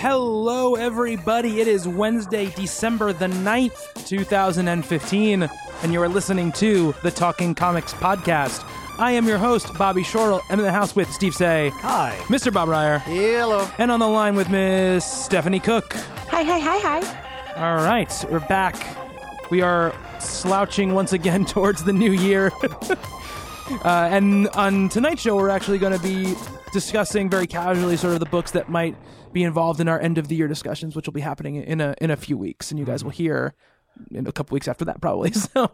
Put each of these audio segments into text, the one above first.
Hello, everybody. It is Wednesday, December the 9th, 2015, and you are listening to the Talking Comics Podcast. I am your host, Bobby Shorrell. I'm in the house with Steve Seigh. Hi. Mr. Bob Reyer. Hello. And on the line with Miss Stephanie Cooke. Hi, hi, hi, hi. All right, we're back. We are slouching once again towards the new year. uh, and on tonight's show, we're actually going to be discussing very casually sort of the books that might be involved in our end of the year discussions, which will be happening in a in a few weeks, and you guys will hear in a couple weeks after that probably. So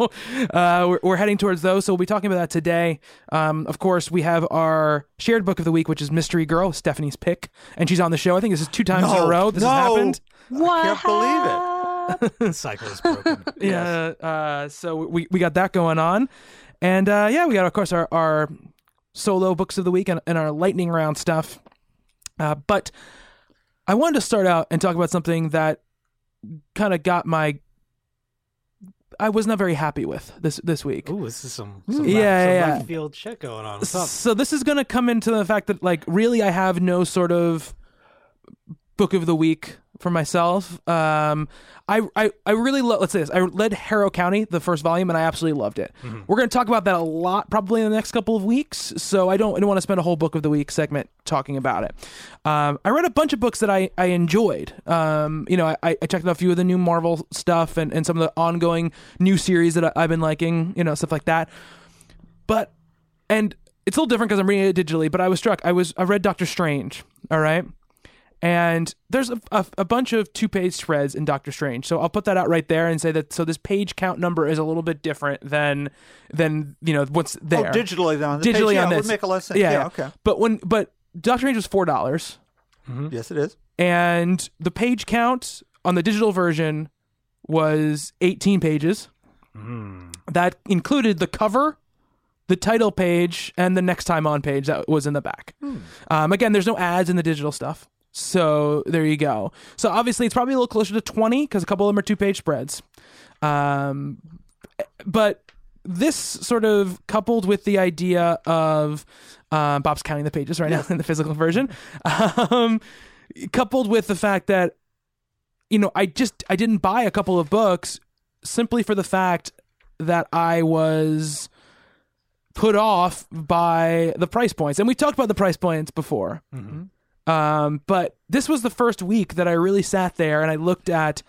uh, we're, we're heading towards those. So we'll be talking about that today. Um, of course, we have our shared book of the week, which is Mystery Girl, Stephanie's pick, and she's on the show. I think this is two times in a row. This has happened. What? can't believe it The cycle is broken. Yeah. Uh, so we we got that going on, and uh, yeah, we got of course our our solo books of the week and, and our lightning round stuff. Uh, but I wanted to start out and talk about something that kind of got my. I was not very happy with this this week. Ooh, this is some, mm, some, Yeah, left, yeah, some yeah. field shit going on. So this is going to come into the fact that like really I have no sort of book of the week for myself. Um, I I I really lo- let's say this. I read Harrow County the first volume and I absolutely loved it. We're going to talk about that a lot probably in the next couple of weeks. So I don't I don't want to spend a whole book of the week segment talking about it. Um, I read a bunch of books that I I enjoyed. Um, you know I, I checked out a few of the new Marvel stuff and and some of the ongoing new series that I, I've been liking. You know stuff like that. But and it's a little different because I'm reading it digitally. But I was struck. I was I read Doctor Strange. All right, and there's a, a, a bunch of two page spreads in Doctor Strange. So I'll put that out right there and say that so this page count number is a little bit different than than you know what's oh, there Oh, digitally on the digitally page, yeah, on it this would make a lot of sense. Yeah, Yeah, yeah. okay. But when but Doctor Strange was four dollars mm-hmm. Yes, it is. and the page count on the digital version was 18 pages. Mm. That included the cover, the title page, and the next time on page that was in the back. Hmm. Um, again, there's no ads in the digital stuff. So there you go. So obviously, it's probably a little closer to 20 because a couple of them are two page spreads. Um, but this sort of coupled with the idea of um, Bob's counting the pages right now in the physical version, um, coupled with the fact that you know I just I didn't buy a couple of books simply for the fact that I was put off by the price points, and we talked about the price points before. Um, but this was the first week that I really sat there and I looked at.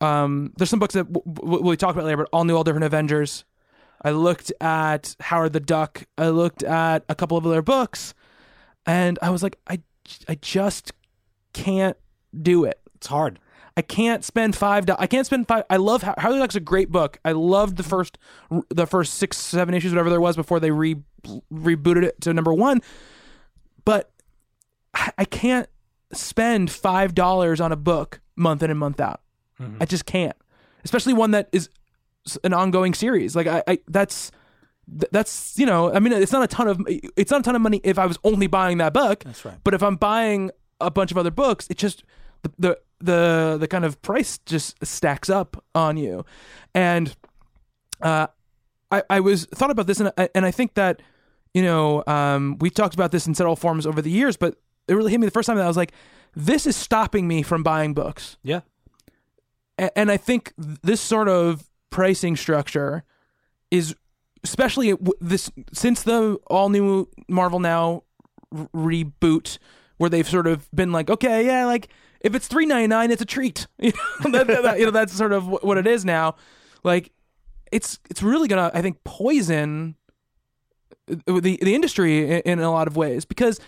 Um, there's some books that w- w- we'll talk about later, but all new, all different Avengers. I looked at Howard the Duck. I looked at a couple of other books, and I was like, I, I just can't do it. It's hard. I can't spend five. I can't spend five. I love How- Howard the Duck's a great book. I loved the first, the first six, seven issues, whatever there was before they re rebooted it to number one. But I can't spend five dollars on a book month in and month out. I just can't, especially one that is an ongoing series. Like I, I that's that's you know, I mean, it's not a ton of it's not a ton of money if I was only buying that book. That's right. But if I'm buying a bunch of other books, it just the the the, the kind of price just stacks up on you, and uh, I I was thought about this and I, and I think that you know um we talked about this in several forms over the years, but it really hit me the first time that I was like, this is stopping me from buying books. Yeah. a- and I think this sort of pricing structure is especially this since the all new Marvel Now r- reboot where they've sort of been like okay yeah like if it's 3.99 it's a treat. You know, that- that- you know that's sort of what it is now. Like it's it's really gonna I think poison the the industry in, in a lot of ways because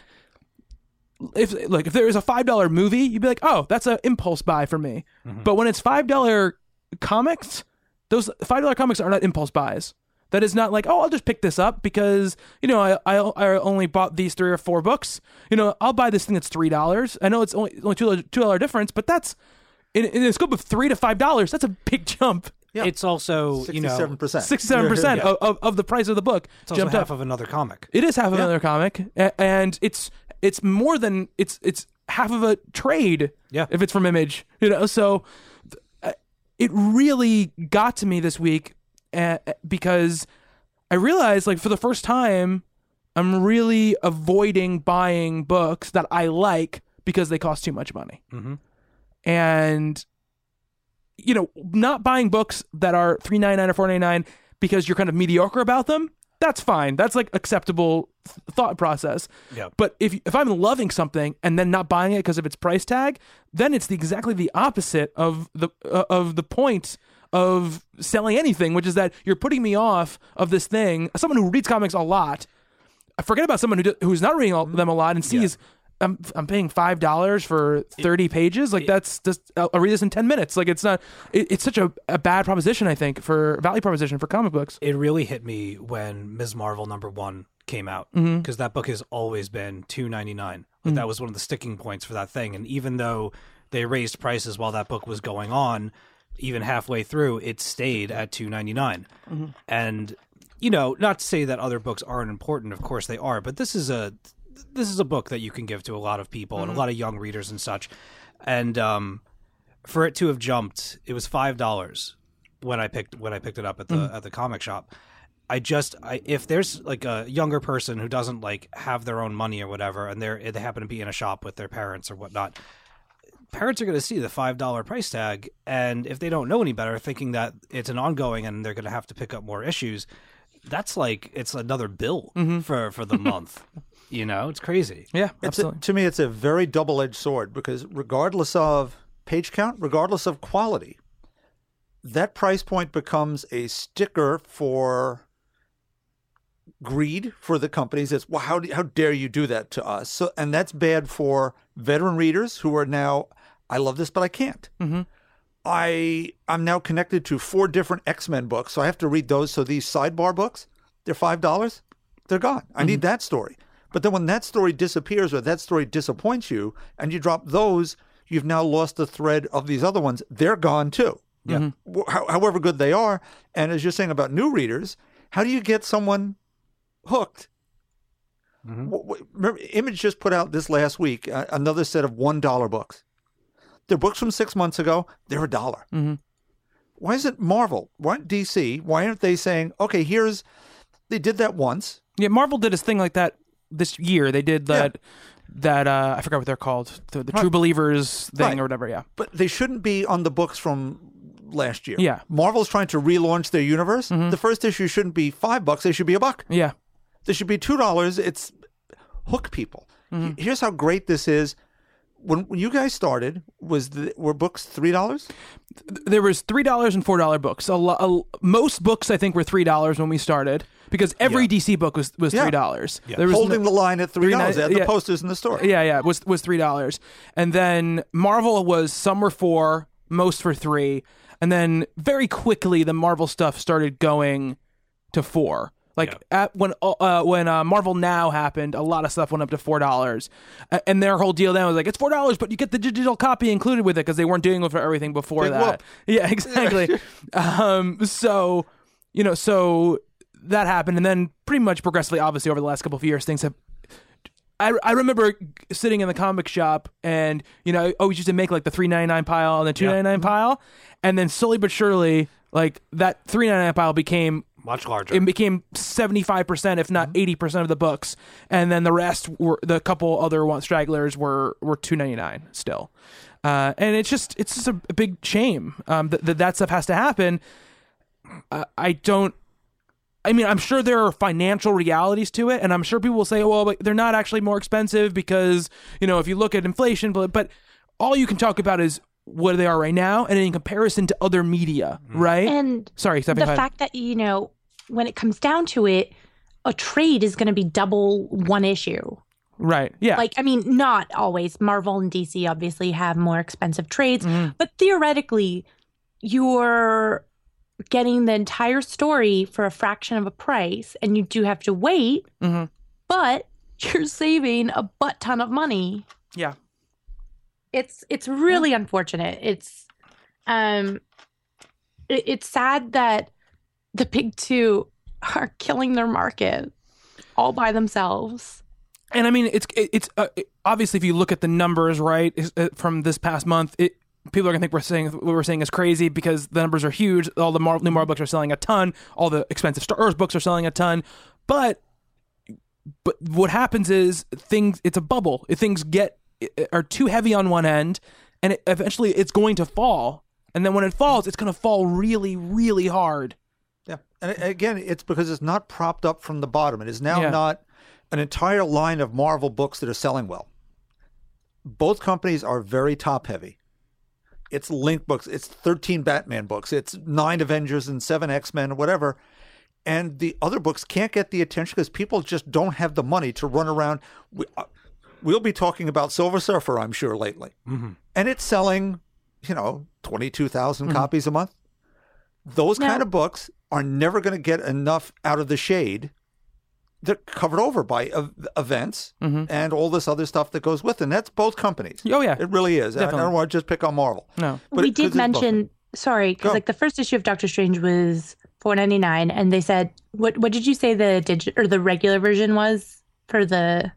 if like if there was a five dollar movie, you'd be like, oh, that's an impulse buy for me. Mm-hmm. But when it's five dollar comics, those five dollar comics are not impulse buys. That is not like, oh, I'll just pick this up because you know I, I I only bought these three or four books. You know, I'll buy this thing that's three dollars. I know it's only only two two dollar difference, but that's in, in the scope of three to five dollars. That's a big jump. Yeah. It's also you know Sixty-seven percent. Sixty-seven percent of, of of the price of the book it's also jumped half up. of another comic. It is half of another comic, a- and it's it's more than it's it's half of a trade. Yeah. if it's from Image, you know. So uh, it really got to me this week uh, because I realized, like, for the first time, I'm really avoiding buying books that I like because they cost too much money, Mhm. and you know, not buying books that are three ninety nine or four ninety nine because you're kind of mediocre about them. That's fine. That's like acceptable thought process. Yeah. But if if I'm loving something and then not buying it because of its price tag, then it's the exactly the opposite of the uh, of the point of selling anything, which is that you're putting me off of this thing. Someone who reads comics a lot, I forget about someone who do, who's not reading all, them a lot and sees. I'm I'm paying five dollars for thirty pages. Like that's just I'll, I'll read this in ten minutes. Like it's not. It, it's such a, a bad proposition. I think for value proposition for comic books. It really hit me when Ms. Marvel number one came out mm-hmm. because that book has always been two ninety nine. Like mm-hmm. that was one of the sticking points for that thing. And even though they raised prices while that book was going on, even halfway through, it stayed at two mm-hmm. And you know, not to say that other books aren't important. Of course they are, but this is a this is a book that you can give to a lot of people and a lot of young readers and such. And um, for it to have jumped, it was five dollars when I picked when I picked it up at the at the comic shop. I just I, if there's like a younger person who doesn't like have their own money or whatever, and they're they happen to be in a shop with their parents or whatnot, parents are going to see the five dollar price tag, and if they don't know any better, thinking that it's an ongoing and they're going to have to pick up more issues, that's like it's another bill mm-hmm. for for the month. You know, it's crazy. Yeah, It's a, absolutely. to me, it's a very double-edged sword because regardless of page count, regardless of quality, that price point becomes a sticker for greed for the companies. It's well, how do, how dare you do that to us? So, and that's bad for veteran readers who are now, I love this, but I can't. Mm-hmm. I I'm now connected to four different X Men books, so I have to read those. So these sidebar books, they're five dollars, they're gone. I need mm-hmm. that story. But then when that story disappears or that story disappoints you, and you drop those, you've now lost the thread of these other ones. They're gone too. Mm-hmm. Yeah. however good they are, and as you're saying about new readers, how do you get someone hooked? Wh- Remember, Image just put out this last week uh, another set of one dollar books. They're books from six months ago. They're a dollar. Why isn't Marvel? Why aren't DC? Why aren't they saying, okay, here's, they did that once. Yeah, Marvel did a thing like that this year. They did that that uh, I forgot what they're called, the, the True Believers thing Right. or whatever. Yeah, but they shouldn't be on the books from last year. Yeah. Mm-hmm. Marvel's trying to relaunch their universe. The first issue shouldn't be five bucks. They should be a buck. yeah, They should be two dollars. It's hook people. Mm-hmm. Here's how great this is. When when you guys started, was the, were books three dollars? there was three dollars and four dollar books. A, a, most books I think were three dollars when we started because every DC book was was three dollars. There was Holding no- the line at three dollars. They had the yeah. posters in the store. Yeah, yeah, was was three dollars, and then Marvel was some were four, most for three, and then very quickly the Marvel stuff started going to four. Like at when uh, when uh, Marvel Now happened, a lot of stuff went up to four dollars, and their whole deal then was like it's four dollars, but you get the digital copy included with it because they weren't doing it for everything before Big that. whoop. Yeah, exactly. um, so you know, so that happened, and then pretty much progressively, obviously, over the last couple of years, things have I, I remember sitting in the comic shop and you know I always used to make like the three ninety nine pile and the two ninety nine pile, and then slowly but surely like that three ninety nine pile became Much larger. it became seventy five percent if not eighty percent of the books, and then the rest were the couple other one stragglers were were two ninety nine still, uh, and it's just it's just a, a big shame um, that, that that stuff has to happen. I, I don't I mean, I'm sure there are financial realities to it, and I'm sure people will say, "Well, but they're not actually more expensive because you know if you look at inflation." But but all you can talk about is what they are right now, and in comparison to other media, right? And Sorry, the go fact that you know when it comes down to it a trade is going to be double one issue. Right. Yeah. Like, I mean, not always. Marvel and DC obviously have more expensive trades, Mhm. but theoretically, you're getting the entire story for a fraction of a price, and you do have to wait, Mhm. but you're saving a butt ton of money. yeah. It's it's really unfortunate. It's um, it, it's sad that the big two are killing their market all by themselves. And I mean, it's it- it's uh, obviously if you look at the numbers, right, uh, from this past month, it people are gonna think we're saying what we're saying is crazy because the numbers are huge. All the Mar- new Marvel books are selling a ton. All the expensive Star Wars books are selling a ton. But but what happens is things. It's a bubble. If things get are too heavy on one end, and it, eventually it's going to fall. And then when it falls, it's going to fall really, really hard. Yeah. And again, it's because it's not propped up from the bottom. It is now Yeah. not an entire line of Marvel books that are selling well. Both companies are very top heavy. It's Link books, it's 13 Batman books, it's nine Avengers and seven X Men, whatever. And the other books can't get the attention because people just don't have the money to run around. Uh, We, we'll be talking about Silver Surfer, I'm sure, lately. Mm-hmm. And it's selling, you know, 22,000 mm-hmm. copies a month. Those Now- kind of books are never going to get enough out of the shade. They're covered over by ev- events mm-hmm. and all this other stuff that goes with it. And that's both companies. Oh, yeah. It really is. I- I don't want to just pick on Marvel. No. But we it- did mention sorry because like the first issue of Doctor Strange was four ninety nine, and they said what what did you say the digit or the regular version was for the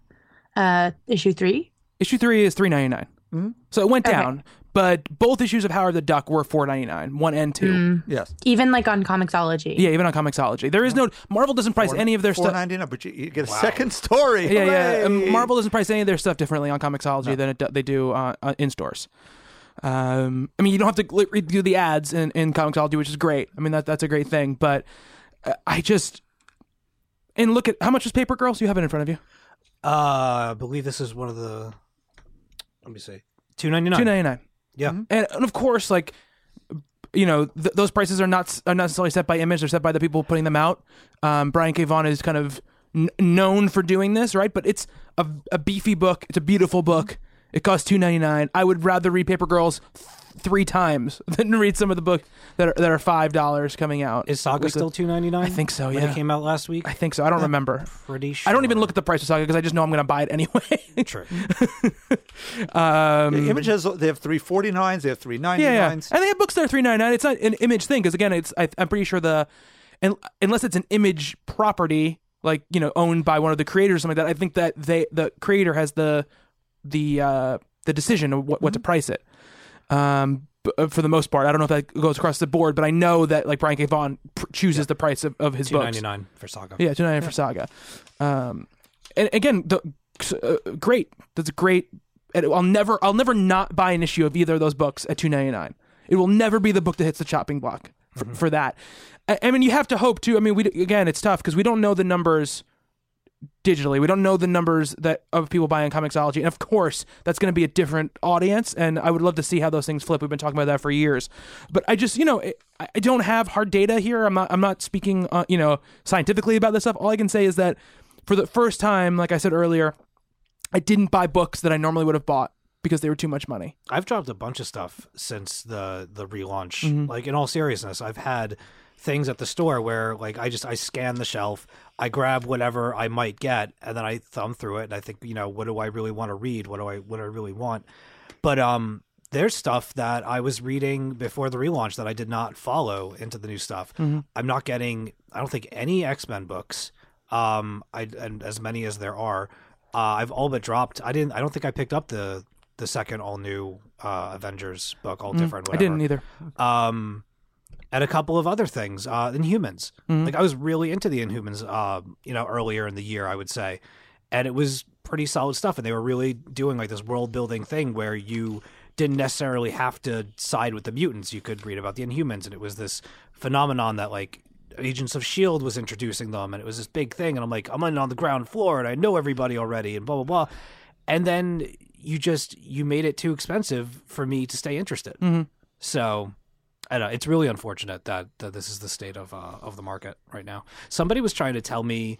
uh issue three? Issue three is three ninety nine. So it went Okay. down, but both issues of Howard the Duck were four ninety nine, one and two. Yes. Even like on Comixology. Yeah, even on Comixology, there is no Marvel doesn't price any of their stuff. ninety nine, but you, you get a second story. Yeah, yeah. Um, Marvel doesn't price any of their stuff differently on Comixology than it they do uh, uh, in stores. Um, I mean, you don't have to read- do the ads in, in Comixology, which is great. I mean, that that's a great thing. But uh, I just and look at how much is Paper Girls? You have it in front of you. Uh, I believe this is one of the. Let me see. Two ninety Two nine. ninety nine. Yeah. and, and of course, like you know, th- those prices are not are not necessarily set by Image; they're set by the people putting them out. Um, Brian K. Vaughan is kind of n- known for doing this, right? But it's a, a beefy book. It's a beautiful book. It costs two ninety nine. I would rather read Paper Girls th- three times than read some of the books that are that are five dollars coming out. Is Saga With the- still two ninety nine? I think so, When yeah. it came out last week. I think so. I don't remember. Pretty sure. I don't even look at the price of Saga because I just know I'm going to buy it anyway. True. um, The Image has they have three forty nines, they have three ninety yeah, yeah. And they have books that are three ninety nine. It's not an image thing because again, it's I, I'm pretty sure the, and unless it's an image property like you know owned by one of the creators or something like that, I think that they the creator has the the uh, the decision of what, what to price it. Um, uh, for the most part, I don't know if that goes across the board, but I know that like Brian K. Vaughan pr- chooses the price of, of his Two books. ninety nine for Saga. Yeah, two ninety nine for Saga. Um, and again, the, uh, great. That's great. I'll never, I'll never not buy an issue of either of those books at two ninety nine. It will never be the book that hits the chopping block for, for that. I, I mean, you have to hope too. I mean, we again, it's tough because we don't know the numbers digitally. We don't know the numbers that of people buying Comixology, and of course, that's going to be a different audience. And I would love to see how those things flip. We've been talking about that for years, but I just, you know, I I don't have hard data here. I'm not, I'm not speaking, uh, you know, scientifically about this stuff. All I can say is that for the first time, like I said earlier, I didn't buy books that I normally would have bought because they were too much money. I've dropped a bunch of stuff since the the relaunch. Mm-hmm. Like in all seriousness, I've had things at the store where like I just I scan the shelf, I grab whatever I might get, and then I thumb through it and I think, you know, what do I really want to read? What do I what do I really want? But um there's stuff that I was reading before the relaunch that I did not follow into the new stuff. I'm not getting I don't think any X-Men books. Um I and as many as there are. Uh, I've all but dropped. I didn't I don't think I picked up the the second all new uh, Avengers book, all different. Mm, I didn't either. Um, and a couple of other things. Uh, Inhumans. Mm-hmm. Like I was really into the Inhumans. Uh, you know, earlier in the year, I would say, and it was pretty solid stuff. And they were really doing like this world building thing where you didn't necessarily have to side with the mutants. You could read about the Inhumans, and it was this phenomenon that like. Agents of Shield was introducing them, and it was this big thing. And I'm like, I'm on the ground floor, and I know everybody already, and blah blah blah. And then you just you made it too expensive for me to stay interested. So I know. It's really unfortunate that, that this is the state of uh, of the market right now. Somebody was trying to tell me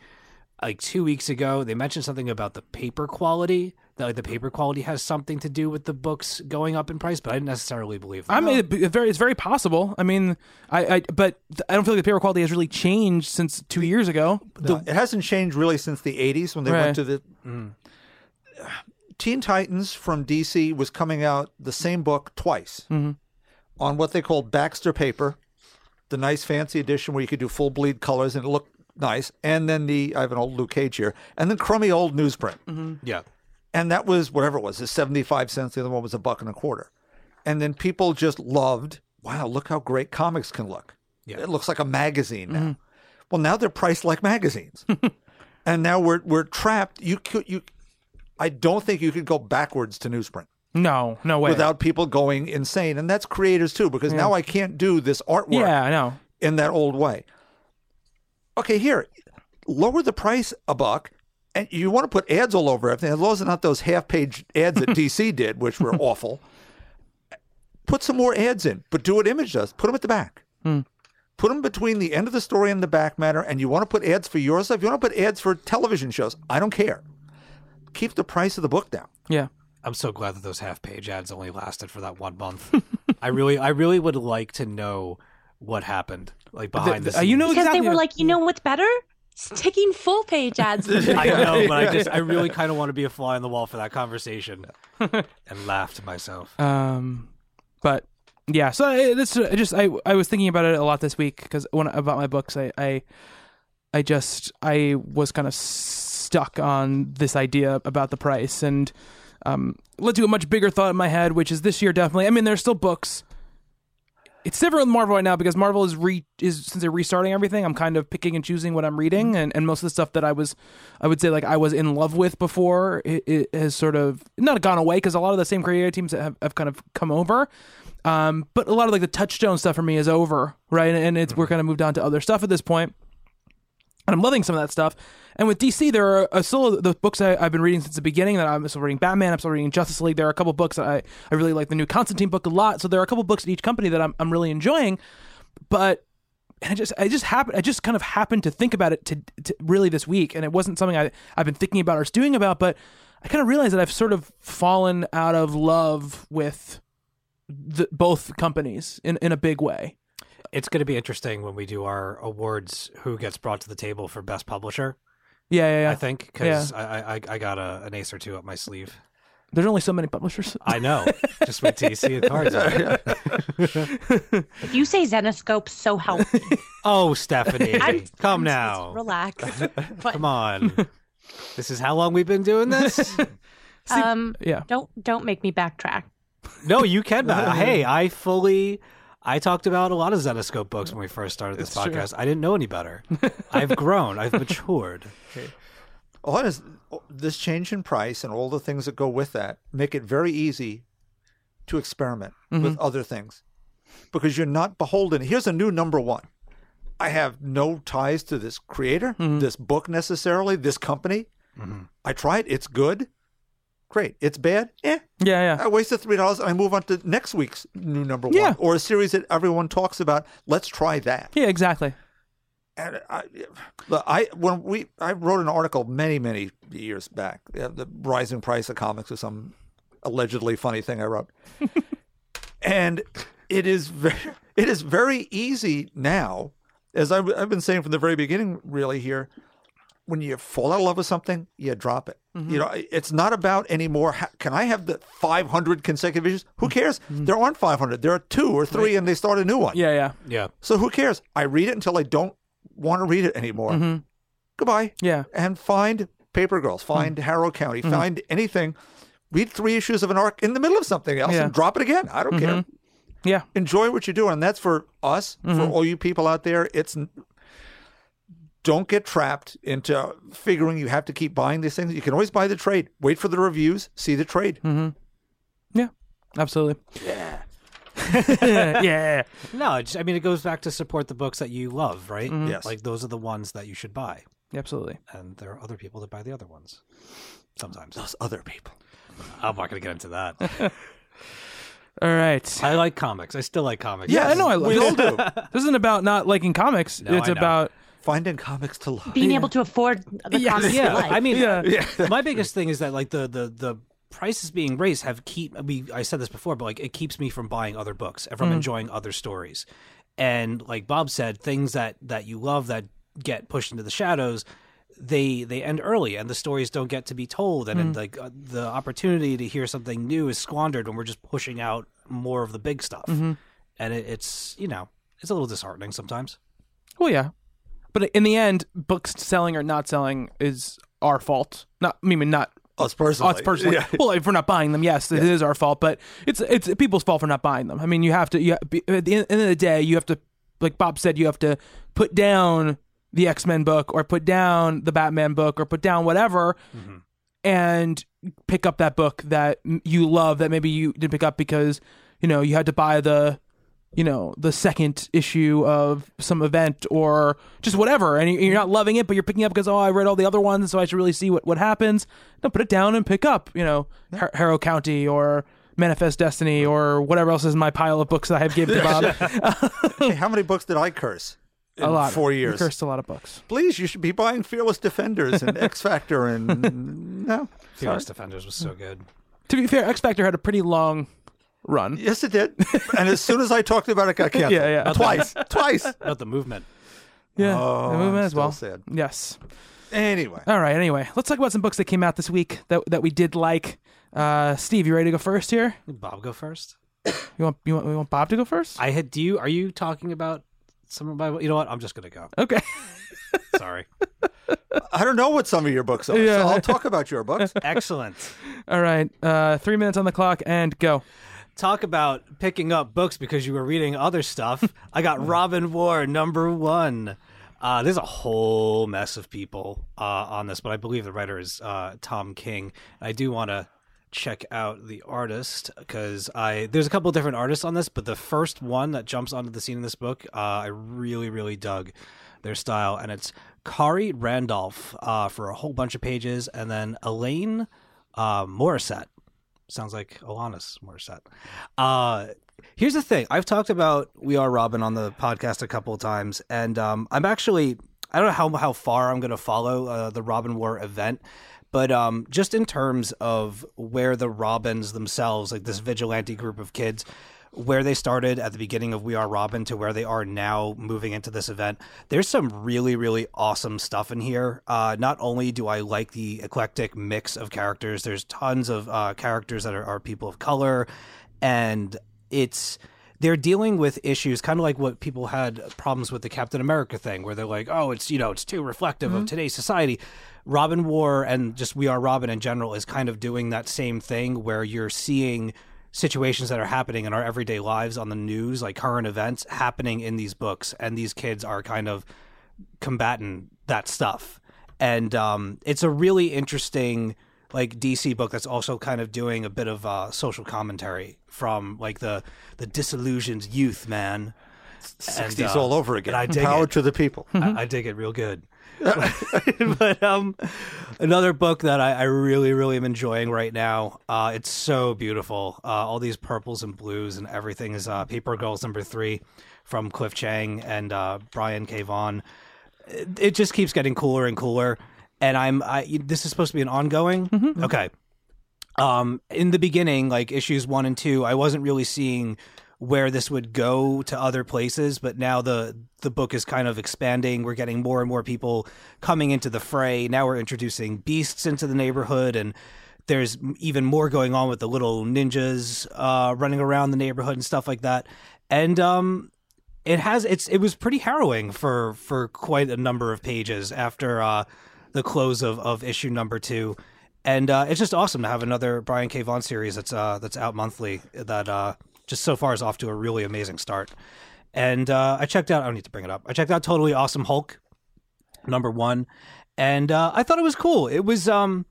like two weeks ago they mentioned something about the paper quality. That like the paper quality has something to do with the books going up in price, but I didn't necessarily believe. That. I mean, it, it very, it's very possible. I mean, I, I, but I don't feel like the paper quality has really changed since two years ago. No, it hasn't changed really since the 80s when they Right. went to the. Teen Titans from DC was coming out the same book twice on what they called Baxter paper, the nice fancy edition where you could do full bleed colors and it looked nice, and then the I have an old Luke Cage here, and then crummy old newsprint. Mm-hmm. yeah, and that was whatever it was, the 75 cents. The other one was a buck and a quarter. And then people just loved, wow, look how great comics can look. Yeah. It looks like a magazine now. Mm-hmm. Well, now they're priced like magazines. and now we're we're trapped. You could you I don't think you could go backwards to newsprint No, no way. without people going insane. And that's creators too, because now I can't do this artwork yeah, I know. in that old way. Okay, here, lower the price a buck, and you want to put ads all over everything, as long as not those half-page ads that DC did, which were awful. Put some more ads in, but do what Image does. Put them at the back. Hmm. Put them between the end of the story and the back matter. And you want to put ads for yourself. You want to put ads for television shows. I don't care. Keep the price of the book down. Yeah. I'm so glad that those half page ads only lasted for that one month. I really, I really would like to know what happened, like behind the, uh, you know Because exactly they were like, you know what's better? Sticking full page ads. I know, but I just, I really kind of want to be a fly on the wall for that conversation, and laugh to myself. Um, but yeah, so I, this I just I I was thinking about it a lot this week because when about my books, I I I just I was kind of stuck on this idea about the price and um led to a much bigger thought in my head, which is this year definitely. I mean, there's still books. It's different with Marvel right now because Marvel is re is since they're restarting everything. I'm kind of picking and choosing what I'm reading, and, and most of the stuff that I was, I would say like I was in love with before, it, it has sort of not gone away because a lot of the same creative teams have, have kind of come over. Um, but a lot of like the touchstone stuff for me is over, right? And it's we're kind of moved on to other stuff at this point and I'm loving some of that stuff. And with DC, there are uh, still the books I, I've been reading since the beginning. That I'm still reading Batman. I'm still reading Justice League. There are a couple books that I, I really like the new Constantine book a lot. So there are a couple books at each company that I'm I'm really enjoying. But I just I just happened I just kind of happened to think about it to, to really this week, and it wasn't something I I've been thinking about or stewing about. But I kind of realized that I've sort of fallen out of love with the, both companies in in a big way. It's going to be interesting when we do our awards. Who gets brought to the table for best publisher? Yeah, yeah, yeah. I think because I, I I got a, an ace or two up my sleeve. There's only so many publishers. I know. Just wait till you see the cards. you say Zenescope, so help me. Oh, Stephanie, I'm- come I'm now. Relax. But, Come on. this is how long we've been doing this? um, yeah. don't don't make me backtrack. no, you can. Hey, I fully. I talked about a lot of Zenescope books when we first started this It's true. podcast. I didn't know any better. I've grown. I've matured. A lot of this change in price and all the things that go with that make it very easy to experiment mm-hmm. with other things because you're not beholden. Here's a new number one. I have no ties to this creator, mm-hmm. this book necessarily, this company. Mm-hmm. I try It. It's good. Great. It's bad. Eh. Yeah, yeah. I wasted three dollars and I move on to next week's new number Yeah. one or a series that everyone talks about. Let's try that. Yeah, exactly. And I, I when we I wrote an article many many years back, the rising price of comics or some allegedly funny thing I wrote, and it is very it is very easy now, as I've, I've been saying from the very beginning, really here. When you fall out of love with something, you drop it. You mm-hmm. know, it's not about anymore. ha- Can I have the 500 consecutive issues? Who mm. cares? Mm. There aren't 500. There are two or three, and they start a new one. Yeah, yeah. Yeah. So who cares? I read it until I don't want to read it anymore. Mm-hmm. Goodbye. Yeah. And find Paper Girls, mm. find Harrow County, mm-hmm. find anything. Read three issues of an arc in the middle of something else Yeah. and drop it again. I don't care. Yeah. Enjoy what you're doing. And that's for us, for all you people out there. It's don't get trapped into figuring you have to keep buying these things. You can always buy the trade. Wait for the reviews, see the trade. Mm-hmm. Yeah. Absolutely. Yeah. yeah. No, it's, I mean, it goes back to support the books that you love, right? Mm-hmm. Yes. Like those are the ones that you should buy. Absolutely. And there are other people that buy the other ones. Sometimes. Those other people. I'm not going to get into that. All right. I like comics. I still like comics. Yeah, I know I love we it. all do. This isn't about not liking comics. No, it's I know. about Finding comics to love. Being able to afford the Yes. comics you yeah, like. I mean, uh, Yeah. my biggest thing is that like the the the prices being raised have keep we I said this before, but like it keeps me from buying other books and from hmm. enjoying other stories. And like Bob said, things that that you love that get pushed into the shadows, they they end early, and the stories don't get to be told, and then, like uh, the opportunity to hear something new is squandered when we're just pushing out more of the big stuff. Mm-hmm. And it, it's you know it's a little disheartening sometimes. oh yeah, but in the end, books selling or not selling is our fault. Not, I mean, not Us personally. us personally. Yeah. Well, if we're not buying them, yes, it is our fault. But it's it's people's fault for not buying them. I mean, you have to. You at the end of the day, you have to, like Bob said, you have to put down the X Men book or put down the Batman book or put down whatever, mm-hmm. and pick up that book that you love that maybe you didn't pick up because you know you had to buy the you know the second issue of some event or just whatever and you're not loving it but you're picking up because oh i read all the other ones so i should really see what, what happens no put it down and pick up you know Har- harrow county or manifest destiny or whatever else is in my pile of books that i have given to bob Hey, how many books did I curse? In a lot Four You years. cursed a lot of books Please, you should be buying Fearless Defenders and X Factor and no. Fearless Defenders was so good. to be fair x factor had a pretty long run Yes, it did. and as soon as I talked about it, it got canceled. Yeah, yeah. Twice. Twice. About the movement. yeah Oh, the movement I'm as still well sad. yes Anyway. all right anyway let's talk about some books that came out this week that, that we did like uh steve you ready to go first here Bob go first. you want you want, you want bob to go first I had. Do you? Are you talking about some of my? You know what? I'm just gonna go. okay Sorry. I don't know what some of your books are, Yeah. so I'll talk about your books. Excellent. All right, uh, three minutes on the clock and go. Talk about picking up books because you were reading other stuff. I got Robin War number one. Uh, there's a whole mess of people uh, on this, but I believe the writer is uh, Tom King. I do want to check out the artist because I there's a couple different artists on this, but the first one that jumps onto the scene in this book, uh, I really really dug their style, and it's Khary Randolph uh, for a whole bunch of pages, and then Elaine uh, Morissette. Sounds like Alanis Morissette. Uh, here's the thing: I've talked about We Are Robin on the podcast a couple of times, and um, I'm actually I don't know how how far I'm going to follow uh, the Robin War event, but um, just in terms of where the Robins themselves, like this vigilante group of kids, where they started at the beginning of We Are Robin to where they are now moving into this event, there's some really, really awesome stuff in here. Uh, not only do I like the eclectic mix of characters, there's tons of uh, characters that are, are people of color, and it's they're dealing with issues kind of like what people had problems with the Captain America thing, where they're like, oh, it's you know, it's too reflective of today's society. Robin War and just We Are Robin in general is kind of doing that same thing where you're seeing situations that are happening in our everyday lives on the news, like current events happening in these books, and these kids are kind of combating that stuff. And um, it's a really interesting like DC book that's also kind of doing a bit of uh, social commentary from like the the disillusioned youth man. 60s uh, all over again. and I dig Power it. to the people. Mm-hmm. I, I dig it real good. but um, another book that I, I really, really am enjoying right now. Uh, it's so beautiful. Uh, all these purples and blues and everything is uh, Paper Girls number three from Cliff Chiang and uh, Brian K. Vaughan. It, it just keeps getting cooler and cooler. And I'm I this is supposed to be an ongoing. Okay. Um, in the beginning, like issues one and two, I wasn't really seeing where this would go to other places, but now the the book is kind of expanding. We're getting more and more people coming into the fray. Now we're introducing beasts into the neighborhood, and there's even more going on with the little ninjas uh, running around the neighborhood and stuff like that. And um, it has it's it was pretty harrowing for for quite a number of pages after uh, the close of of issue number two. And uh, it's just awesome to have another Brian K. Vaughan series that's uh, that's out monthly. That uh, just so far is off to a really amazing start. And uh, I checked out. I don't need to bring it up. I checked out Totally Awesome Hulk number one, and uh, I thought it was cool. It was um,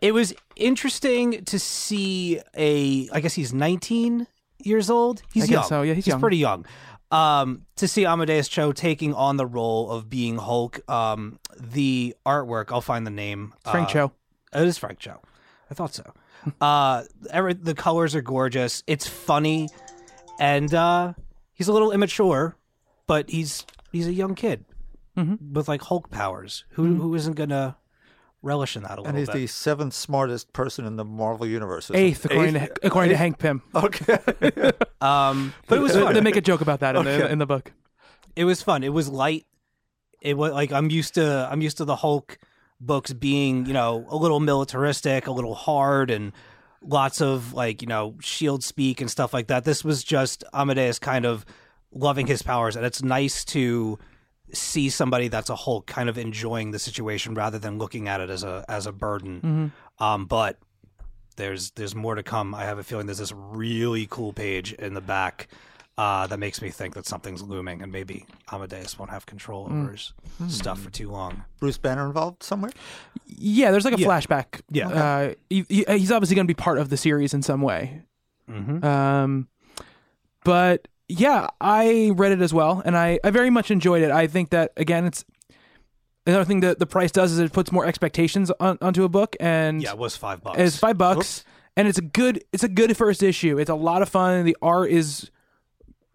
it was interesting to see a. I guess he's 19 years old. He's I young. so, yeah, he's young. pretty young. Um, to see Amadeus Cho taking on the role of being Hulk. Um, the artwork. I'll find the name. Frank uh, Cho. it is Frank Cho. I thought so. uh, every, the colors are gorgeous. It's funny, and uh, he's a little immature, but he's he's a young kid, with like Hulk powers. Who who isn't gonna relish in that a little And he's bit? the seventh smartest person in the Marvel universe. or Eighth, something. according to Eighth? according to Hank Pym. Okay. um, but it was They- fun. They make a joke about that in, the, in the book. it was fun. It was light. It was like I'm used to. I'm used to the Hulk books being, you know, a little militaristic, a little hard, and lots of like, you know, shield speak and stuff like that. This was just Amadeus kind of loving his powers, and it's nice to see somebody that's a Hulk kind of enjoying the situation rather than looking at it as a as a burden. Um, but there's there's more to come. I have a feeling there's this really cool page in the back uh, that makes me think that something's looming, and maybe Amadeus won't have control over his stuff for too long. Bruce Banner involved somewhere? Yeah, there's like a Yeah. flashback. Yeah. uh, he, he- he's obviously going to be part of the series in some way. Mm-hmm. Um, but yeah, I read it as well, and I, I very much enjoyed it. I think that again, it's another thing that the price does is it puts more expectations on, onto a book, and Yeah, it was five bucks. it's five bucks, and it's a good it's a good first issue. It's a lot of fun. The art is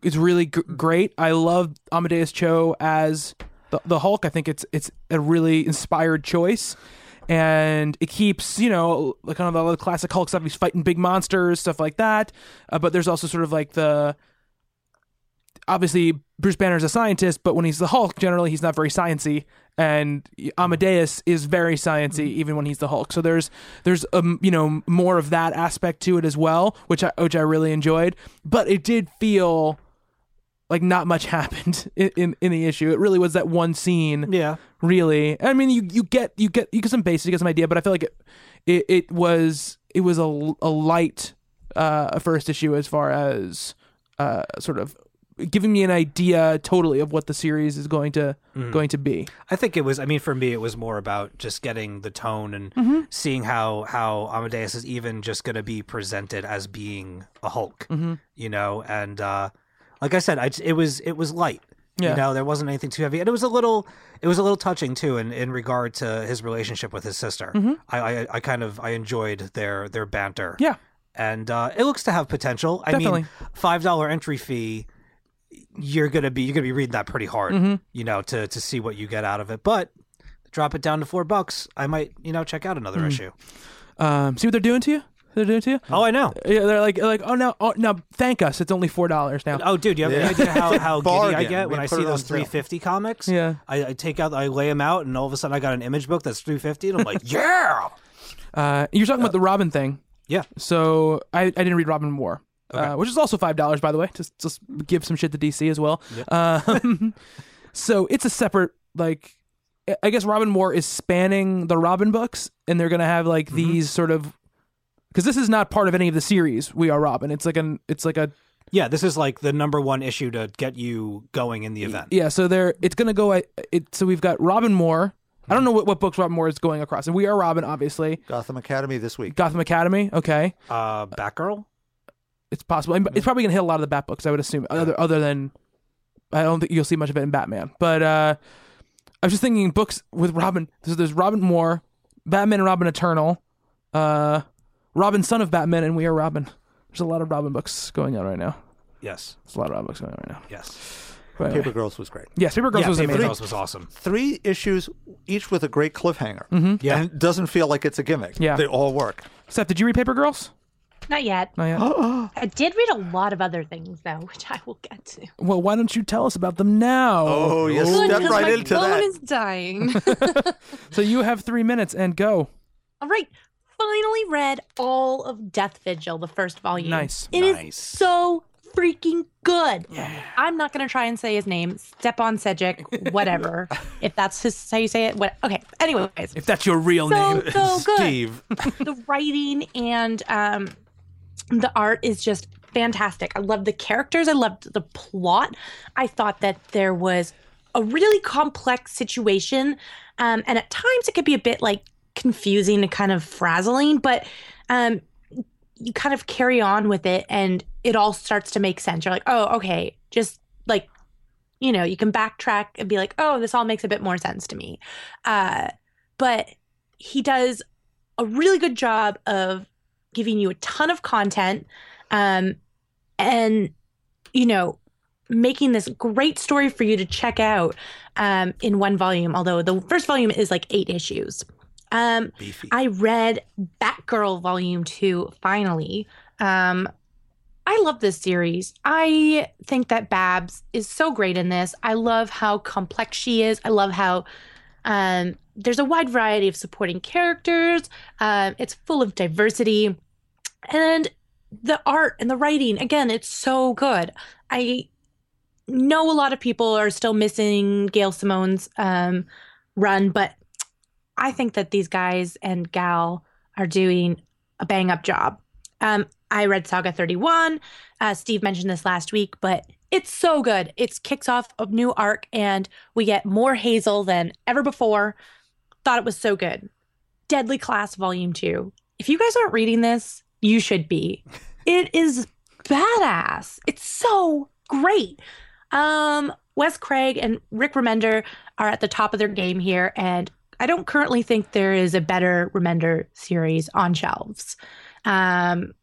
is really g- great. I love Amadeus Cho as the, the Hulk. I think it's it's a really inspired choice. And it keeps, you know, like kind of the classic Hulk stuff. He's fighting big monsters, stuff like that. Uh, but there's also sort of like the obviously Bruce Banner's a scientist, but when he's the Hulk, generally he's not very sciency, and Amadeus is very sciency even when he's the Hulk. So there's there's um you know more of that aspect to it as well, which I which I really enjoyed. But it did feel like not much happened in in, in the issue. It really was that one scene yeah, really i mean you you get you get you get some basic you get some idea but i feel like it it, it was it was a, a light uh first issue as far as uh sort of giving me an idea totally of what the series is going to going to be I think it was. I mean, for me, it was more about just getting the tone and Mm-hmm. seeing how how Amadeus is even just going to be presented as being a Hulk, Mm-hmm. you know. And uh, like I said, I, it was it was light. Yeah. You know, there wasn't anything too heavy, and it was a little it was a little touching too, in, in regard to his relationship with his sister. I, I I kind of I enjoyed their their banter. Mm-hmm. yeah and uh, it looks to have potential. I Definitely. mean, five dollar entry fee. You're gonna be you're gonna be reading that pretty hard, Mm-hmm. you know, to to see what you get out of it. But drop it down to four bucks, I might you know check out another Mm. issue. um see what they're doing to you they're doing to you Oh, I know. yeah they're like like oh no oh no thank us it's only four dollars now Oh, dude, you have Yeah. any idea how how giddy I Bargain. get We when I put see it on those sale. three fifty comics? Yeah. I, I take out, I lay them out, and all of a sudden I got an image book that's three fifty, and I'm like, yeah, uh you're talking about the robin thing yeah. So I, I didn't read Robin War, uh, which is also five dollars, by the way. Just just give some shit to DC as well. Um, so it's a separate like. I guess Robin War is spanning the Robin books, and they're gonna have like these sort of because this is not part of any of the series. We are Robin. It's like an it's like a Yeah, this is like the number one issue to get you going in the event. yeah. So there it's gonna go. at- It so we've got Robin War. I don't know what, what books Robin War is going across, and we are Robin, obviously. Gotham Academy this week. Gotham Academy, okay. Uh, Batgirl. it's possible. And It's probably gonna hit a lot of the Bat books, I would assume. Other other than, I don't think you'll see much of it in Batman. But uh, I was just thinking books with Robin. So there's Robin War, Batman and Robin Eternal, uh, Robin Son of Batman, and We Are Robin. There's a lot of Robin books going on right now. Yes, There's a lot of Robin books going on right now. yes. But anyway. Paper Girls was great. Yes, Paper Girls yeah, was Paper amazing. Girls was awesome. Three issues, each with a great cliffhanger. Mm-hmm. Yeah. And it doesn't feel like it's a gimmick. Yeah. They all work. Steph, did you read Paper Girls? Not yet. Not yet. I did read a lot of other things though, which I will get to. well, why don't you tell us about them now? Oh, you Good, stepped 'cause right my into phone that. is dying. So you have three minutes and go. All right. Finally read all of Death Vigil, the first volume. Nice. It is Nice. so freaking good. Yeah. I'm not going to try and say his name. Stjepan Sejic, whatever. if that's his, how you say it. What? Okay. Anyways. If that's your real So, name. so good. Steve. the writing and um, the art is just fantastic. I love the characters. I loved the plot. I thought that there was a really complex situation, um, and at times it could be a bit like confusing and kind of frazzling, but um, you kind of carry on with it, and it all starts to make sense. You're like, oh, okay, just like you know, you can backtrack and be like, oh, this all makes a bit more sense to me. Uh, but he does a really good job of giving you a ton of content um and you know making this great story for you to check out um, in one volume. Although the first volume is like eight issues. Um, I read Batgirl Volume Two finally. Um, I love this series. I think that Babs is so great in this. I love how complex she is. I love how um, there's a wide variety of supporting characters. Um, it's full of diversity. And the art and the writing, again, it's so good. I know a lot of people are still missing Gail Simone's um, run, but I think that these guys and gal are doing a bang up job. Um, I read Saga 31. Uh, Steve mentioned this last week, but it's so good. It kicks off a new arc, and we get more Hazel than ever before. Thought it was so good. Deadly Class Volume 2. If you guys aren't reading this, you should be. It is badass. It's so great. Um, Wes Craig and Rick Remender are at the top of their game here, and I don't currently think there is a better Remender series on shelves. Um,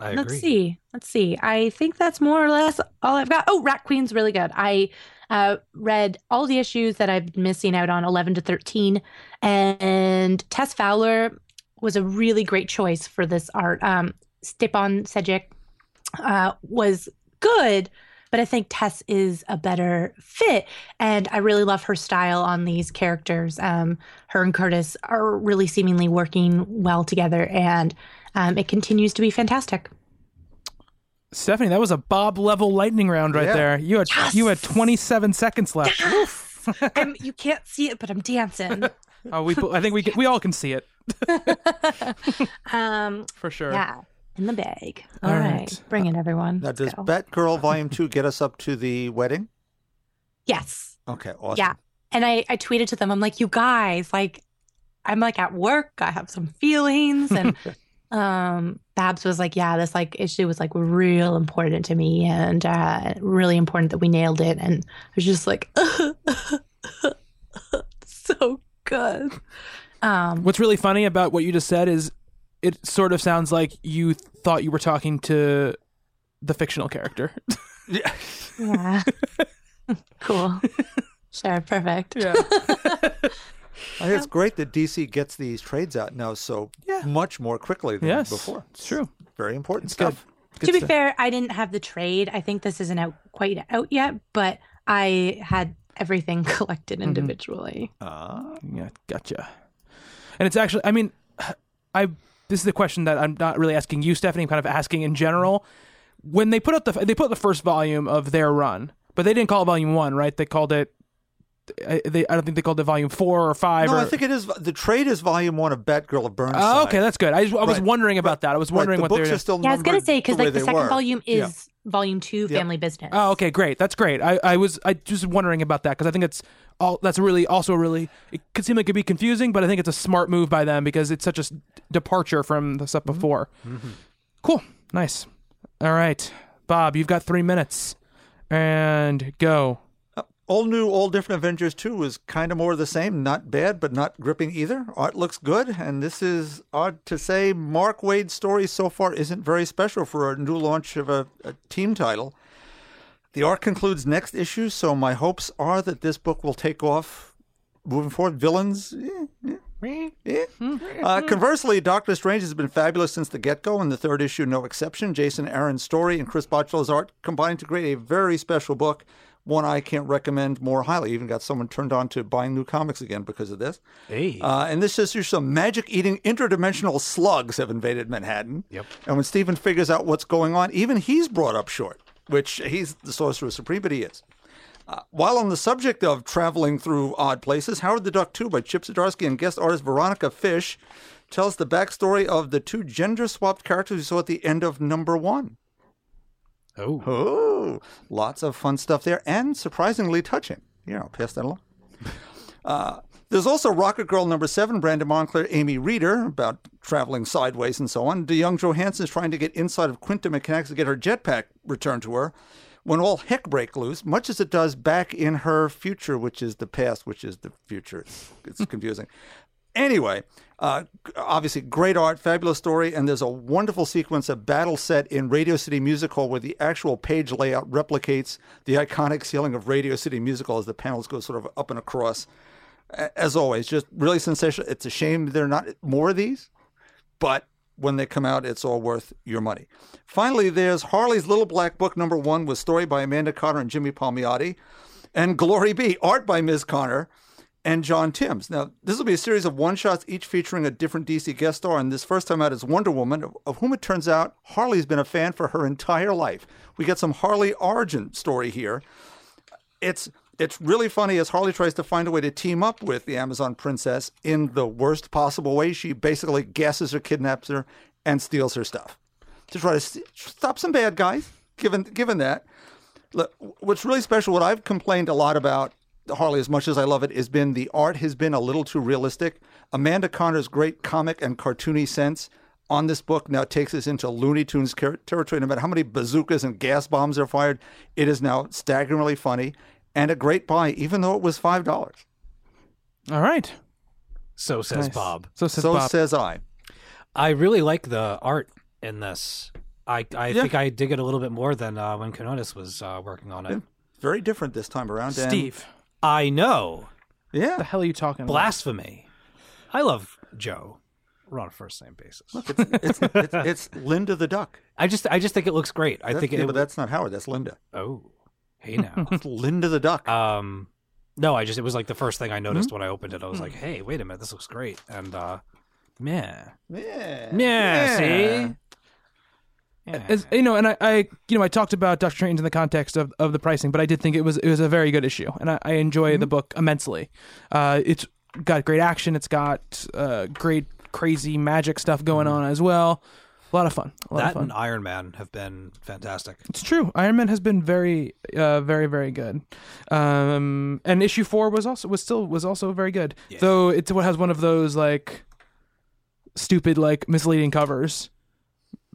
I let's see. Let's see. I think that's more or less all I've got. Oh, Rat Queen's really good. I uh, read all the issues that I've been missing out on, 11 to 13. And Tess Fowler was a really great choice for this art. Um, Stjepan Sejic uh, was good, but I think Tess is a better fit. And I really love her style on these characters. Um, her and Curtis are really seemingly working well together, and um, it continues to be fantastic. Stephanie, that was a Bob level lightning round right Yeah. there. You had you had 27 seconds left. I'm, you can't see it, but I'm dancing. Oh, we I think we can, we all can see it Um, for sure. yeah, in the bag. All all right. right. bring it, everyone. Now, Let's does go. Batgirl Volume 2 get us up to the wedding? yes. Okay, awesome. Yeah. And I, I tweeted to them, I'm like, you guys, like, I'm like at work, I have some feelings. And um, Babs was like, yeah, this like issue was like real important to me and uh, really important that we nailed it. And I was just like, so good. Um, What's really funny about what you just said is it sort of sounds like you thought you were talking to the fictional character. Yeah. yeah. cool. Sure. Perfect. Yeah. I think it's great that DC gets these trades out now so Yeah. much more quickly than yes. before. It's true. Very important It's stuff. Good to be stuff. fair, I didn't have the trade. I think this isn't out quite out yet, but I had everything collected Mm-hmm. individually. Ah. Yeah, gotcha. And it's actually, I mean, I this is the question that I'm not really asking you, Stephanie. I'm kind of asking in general. When they put out the they put out the first volume of their run, but they didn't call it volume one, right? They called it. I, they, I don't think they called it volume four or five. No, or, I think it is. The trade is Volume 1 of Batgirl of Burnside. Oh, okay, that's good. I, just, I was Right. wondering about that. I was Right, wondering the what books they're. are still Yeah, I was gonna say because the like the second were. volume is Yeah. volume two, family business. Oh, okay, great. That's great. I, I was I just wondering about that because I think it's all that's really also really it could seem like it could be confusing, but I think it's a smart move by them because it's such a departure from the stuff mm-hmm. before. Mm-hmm. Cool, nice. All right, Bob, you've got three minutes, and go. Uh, all new, all different Avengers 2 is kind of more of the same. Not bad, but not gripping either. Uh, Art looks good, and this is odd to say. Mark Waid's story so far isn't very special for a new launch of a, a team title. The arc concludes next issue, so my hopes are that this book will take off moving forward. Villains, eh, eh, eh. Uh, conversely, Doctor Strange has been fabulous since the get go, and the third issue, no exception. Jason Aaron's story and Chris Bachalo's art combined to create a very special book, one I can't recommend more highly. Even got someone turned on to buying new comics again because of this. Hey. Uh, and this issue, some magic eating interdimensional slugs have invaded Manhattan. Yep. And when Stephen figures out what's going on, even he's brought up short, which he's the Sorcerer Supreme, but he is. Uh, while on the subject of traveling through odd places, Howard the Duck 2 by Chip Zdarsky and guest artist Veronica Fish tells the backstory of the two gender swapped characters we saw at the end of number one. oh. Oh, lots of fun stuff there and surprisingly touching. Here, I'll pass that along. Uh, there's also Rocket Girl number seven, Brandon Montclare, Amy Reeder, about traveling sideways and so on. DaYoung Johansson is trying to get inside of Quintum Mechanics to get her jetpack returned to her when all heck break loose, much as it does back in her future, which is the past, which is the future. It's, it's confusing. Anyway, uh, obviously, great art, fabulous story, and there's a wonderful sequence of battle set in Radio City Music Hall where the actual page layout replicates the iconic ceiling of Radio City Music Hall as the panels go sort of up and across. As always, just really sensational. It's a shame there are not more of these, but when they come out, it's all worth your money. Finally, there's Harley's Little Black Book number one with story by Amanda Conner and Jimmy Palmiotti, and Glory Be, art by Ms. Conner and John Timms. Now, this will be a series of one shots, each featuring a different DC guest star. And this first time out is Wonder Woman, of- of whom it turns out Harley's been a fan for her entire life. We get some Harley origin story here. It's it's really funny as Harley tries to find a way to team up with the Amazon princess in the worst possible way. She basically gasses her, kidnaps her, and steals her stuff to try to st- stop some bad guys. Given given that, Look, what's really special, what I've complained a lot about Harley, as much as I love it, has been the art has been a little too realistic. Amanda Conner's great comic and cartoony sense on this book now takes us into Looney Tunes territory. No matter how many bazookas and gas bombs are fired, it is now staggeringly funny and a great buy, even though it was five dollars. All right. So says Nice. Bob. So says So Bob. says I. I really like the art in this. I, I Yeah. think I dig it a little bit more than uh, when Quinones was uh, working on it. Very different this time around. and- Steve. I know. Yeah. What the hell are you talking about? Blasphemy. I love Joe. We're on a first name basis. It's, it's, it's Linda the Duck. I just I just think it looks great. I That's- think it, yeah, but that's not Howard. That's Linda. Oh. Hey now. Linda the Duck. um no, I just it was like the first thing I noticed Hmm? when I opened it. I was like, "Hey, wait a minute. This looks great." And uh yeah. yeah. Yeah, see? Yeah. As, you know, and I, I, you know, I talked about Doctor Strange in the context of, of the pricing, but I did think it was it was a very good issue, and I, I enjoy Mm-hmm. the book immensely. Uh, it's got great action. It's got uh, great crazy magic stuff going on as well. A lot of fun. A lot of that fun. and Iron Man have been fantastic. It's true. Iron Man has been very, uh, very, very good. Um, and issue four was also was still was also very good. Though it's what has one of those like stupid, like misleading covers.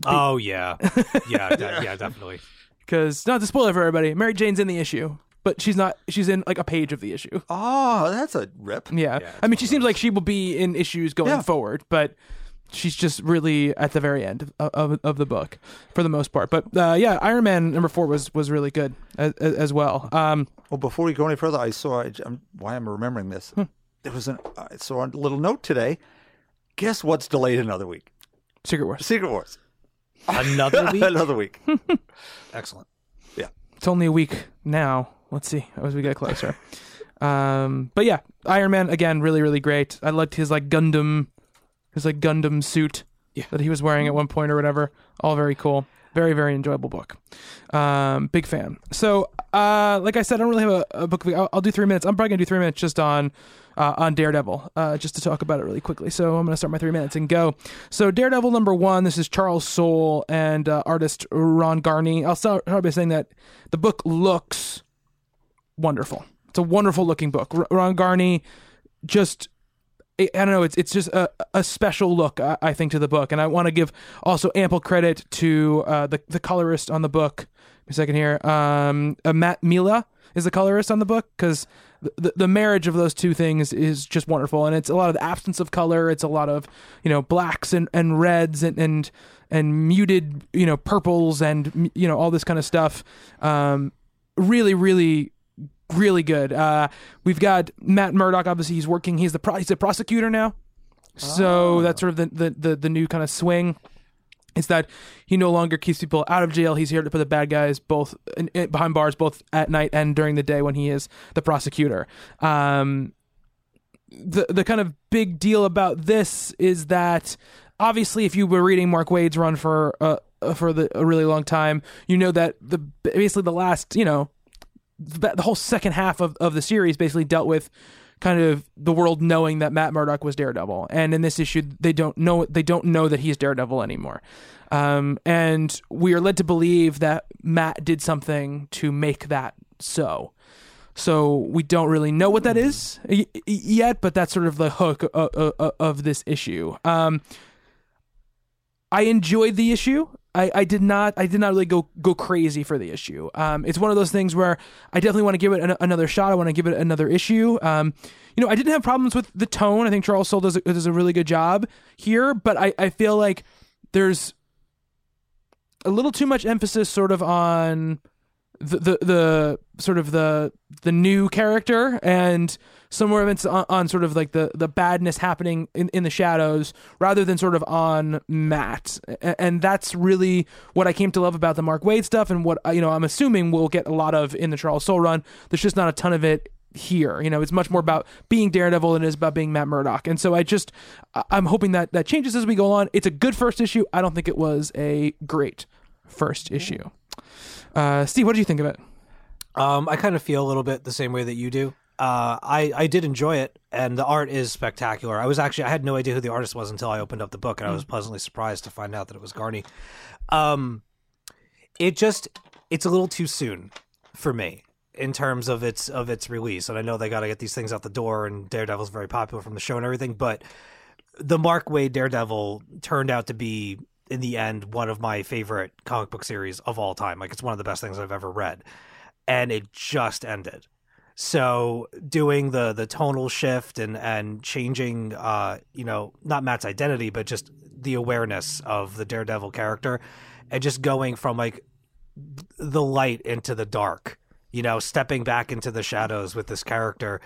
Oh yeah. Yeah, de- yeah, definitely. Because not to spoil it for everybody, Mary Jane's in the issue, but she's not. She's in like a page of the issue. Oh, that's a rip. Yeah, Yeah, I mean, she seems like she will be in issues going Yeah. forward, but she's just really at the very end of, of, of the book for the most part. But uh, yeah, Iron Man number four was was really good as, as well. Um, Well, before we go any further, I saw I, am why I'm remembering this. Hmm. There was an I saw a little note today. Guess what's delayed another week? Secret Wars. Secret Wars. Another week. another week. Excellent. Yeah. It's only a week now. Let's see as we get closer. um, but yeah, Iron Man again, really, really great. I liked his like Gundam, his like Gundam suit Yeah. that he was wearing at one point or whatever. All very cool. Very, very enjoyable book. Um, big fan. So, uh, like I said, I don't really have a, a book. I'll, I'll do three minutes. I'm probably gonna do three minutes just on uh, on Daredevil, uh, just to talk about it really quickly. So I'm gonna start my three minutes and go. So Daredevil number one. This is Charles Soule and uh, artist Ron Garney. I'll start by saying that the book looks wonderful. It's a wonderful looking book. Ron Garney just I don't know. It's it's just a, a special look, I, I think, to the book, and I want to give also ample credit to uh, the the colorist on the book. A second here, um, uh, Matt Milla is the colorist on the book because the, the the marriage of those two things is just wonderful, and it's a lot of the absence of color. It's a lot of you know blacks and, and reds and and and muted you know purples and you know all this kind of stuff. Um, really, really really good. Uh, we've got Matt Murdock. Obviously, he's working. He's the pro- he's a prosecutor now. So that's sort of the, the the the new kind of swing. Is that he no longer keeps people out of jail. He's here to put the bad guys both in, in- behind bars, both at night and during the day when he is the prosecutor. Um, the the kind of big deal about this is that obviously, if you were reading Mark Waid's run for uh, uh, for the, a really long time, you know that the basically the last you know the, whole second half of, of the series basically dealt with kind of the world knowing that Matt Murdock was Daredevil, and in this issue they don't know they don't know that he's Daredevil anymore, um, and we are led to believe that Matt did something to make that so. So we don't really know what that is yet, but that's sort of the hook of, of, of this issue. Um, I enjoyed the issue. I, I did not I did not really go go crazy for the issue. Um, it's one of those things where I definitely want to give it an, another shot. I want to give it another issue. Um, you know, I didn't have problems with the tone. I think Charles Soule does a, does a really good job here, but I, I feel like there's a little too much emphasis sort of on the the, the sort of the the new character and somewhere it's on, on sort of like the the badness happening in, in the shadows rather than sort of on Matt and that's really what I came to love about the Mark Waid stuff and what uh, you know I'm assuming we'll get a lot of in the Charles Soule run. There's just not a ton of it here you know. It's much more about being Daredevil than it is about being Matt Murdock. And so I just I- I'm hoping that that changes as we go on it's a good first issue. I don't think it was a great first issue. Uh, Steve what did you think of it? Um, I kind of feel a little bit the same way that you do. Uh, I I did enjoy it, and the art is spectacular. I was actually I had no idea who the artist was until I opened up the book, and I was pleasantly surprised to find out that it was Garney. Um, it just it's a little too soon for me in terms of its of its release, and I know they got to get these things out the door, and Daredevil's very popular from the show and everything, but the Mark Waid Daredevil turned out to be in the end one of my favorite comic book series of all time. Like it's one of the best things I've ever read and it just ended. So doing the the tonal shift and and changing uh you know not Matt's identity but just the awareness of the Daredevil character and just going from like the light into the dark, you know, stepping back into the shadows with this character.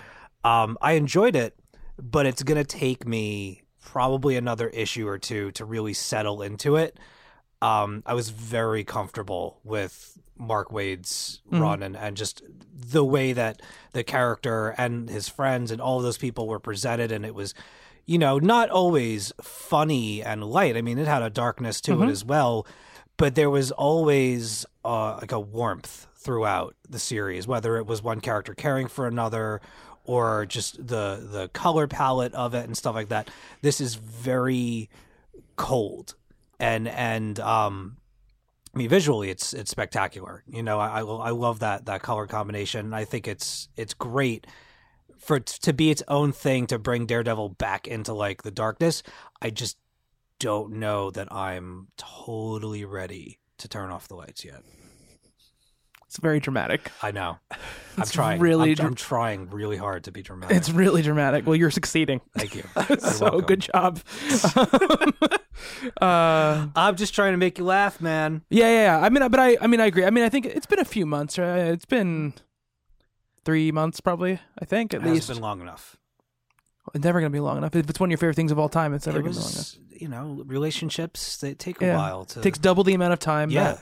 Um I enjoyed it, but it's going to take me probably another issue or two to really settle into it. Um I was very comfortable with Mark Waid's run and, and just the way that the character and his friends and all of those people were presented. And it was you know not always funny and light. I mean it had a darkness to it as well but there was always uh, like a warmth throughout the series whether it was one character caring for another or just the the color palette of it and stuff like that. This is very cold and and um I mean, visually, it's it's spectacular. You know, I I, love that that color combination. I think it's it's great for to be its own thing to bring Daredevil back into like the darkness. I just don't know that I'm totally ready to turn off the lights yet. It's very dramatic I know. I'm trying. really I'm, I'm trying really hard to be dramatic. it's really dramatic well you're succeeding Thank you. So welcome. good job uh I'm just trying to make you laugh, man. Yeah, yeah, yeah. I mean, but I, I mean, I agree. I mean, I think it's been a few months. Right? It's been three months, probably. I think at It least. been long enough. It's never gonna be long enough. If it's one of your favorite things of all time, it's never It gonna be long enough. you know, relationships they take a Yeah. while to. takes double the amount of time. yeah.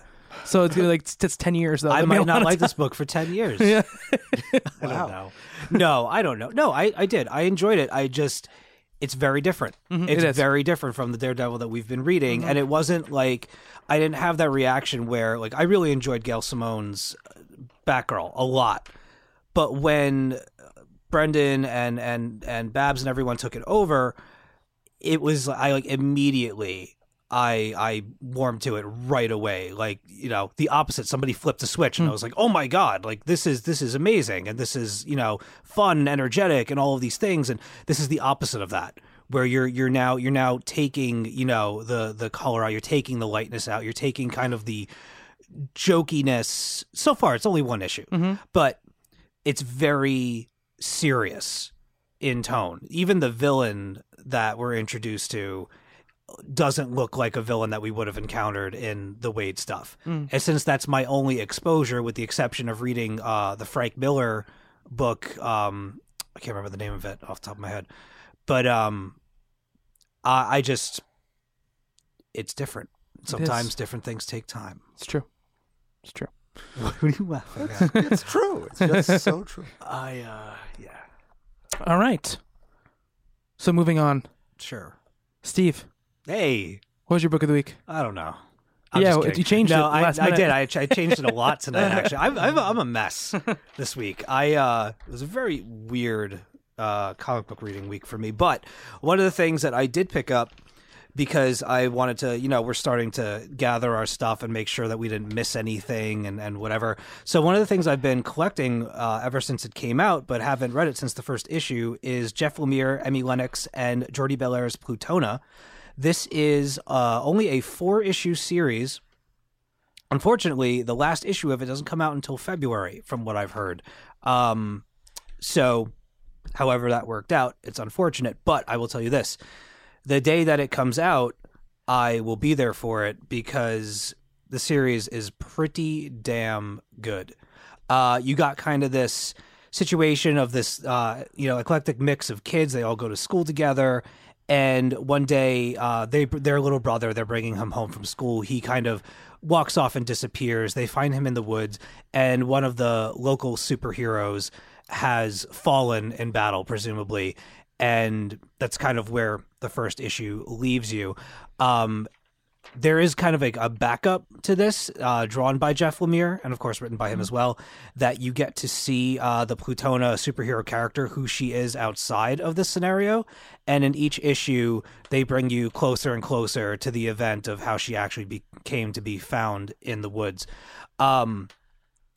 So it's gonna be like it's, it's ten years though. I That'd be might not lot like this book for 10 years. Yeah. I don't know. No, I don't know. No, I, I did. I enjoyed it. I just, it's very different. It's Mm-hmm. it is. very different from the Daredevil that we've been reading. And it wasn't like, I didn't have that reaction where, like, I really enjoyed Gail Simone's uh, Batgirl a lot. But when Brendan and, and, and Babs and everyone took it over, it was, I like immediately. I I warmed to it right away. Like you know, the opposite. Somebody flipped a switch, and I hmm. was like, "Oh my god! Like this is this is amazing, and this is you know fun, and energetic, and all of these things." And this is the opposite of that, where you're you're now you're now taking you know the the color out, you're taking the lightness out, you're taking kind of the jokiness. So far, it's only one issue, mm-hmm. but it's very serious in tone. Even the villain that we're introduced to doesn't look like a villain that we would have encountered in the Waid stuff. And since that's my only exposure, with the exception of reading uh, the Frank Miller book, um, I can't remember the name of it off the top of my head, but um, I, I just it's different. Sometimes different things take time. It's true. It's true. What are you laughing at? It's true. It's just so true. I uh, yeah, All right. So moving on, sure. Steve. Hey, What was your book of the week? I don't know. Yeah, just well, you changed no, it I, I did. I, ch- I changed it a lot tonight. Actually, I'm, I'm, I'm a mess this week. I uh, it was a very weird uh, comic book reading week for me. But one of the things that I did pick up because I wanted to, you know, we're starting to gather our stuff and make sure that we didn't miss anything and, and whatever. So one of the things I've been collecting uh, ever since it came out, but haven't read it since the first issue, is Jeff Lemire, Emi Lenox, and Jordie Bellaire's Plutona. This is uh, only a four issue series unfortunately, the last issue of it doesn't come out until February, from what I've heard. Um, so, however that worked out, it's unfortunate. But I will tell you this: the day that it comes out, I will be there for it because the series is pretty damn good. Uh, you got kind of this situation of this, uh, you know, eclectic mix of kids. They all go to school together, and one day, uh, they their little brother, they're bringing him home from school. He kind of walks off and disappears. They find him in the woods, and one of the local superheroes has fallen in battle, presumably, and that's kind of where the first issue leaves you. Um, there is kind of a, a backup to this, uh, drawn by Jeff Lemire and of course written by him as well. That you get to see uh, the Plutona superhero character, who she is outside of this scenario, and in each issue they bring you closer and closer to the event of how she actually became to be found in the woods. Um,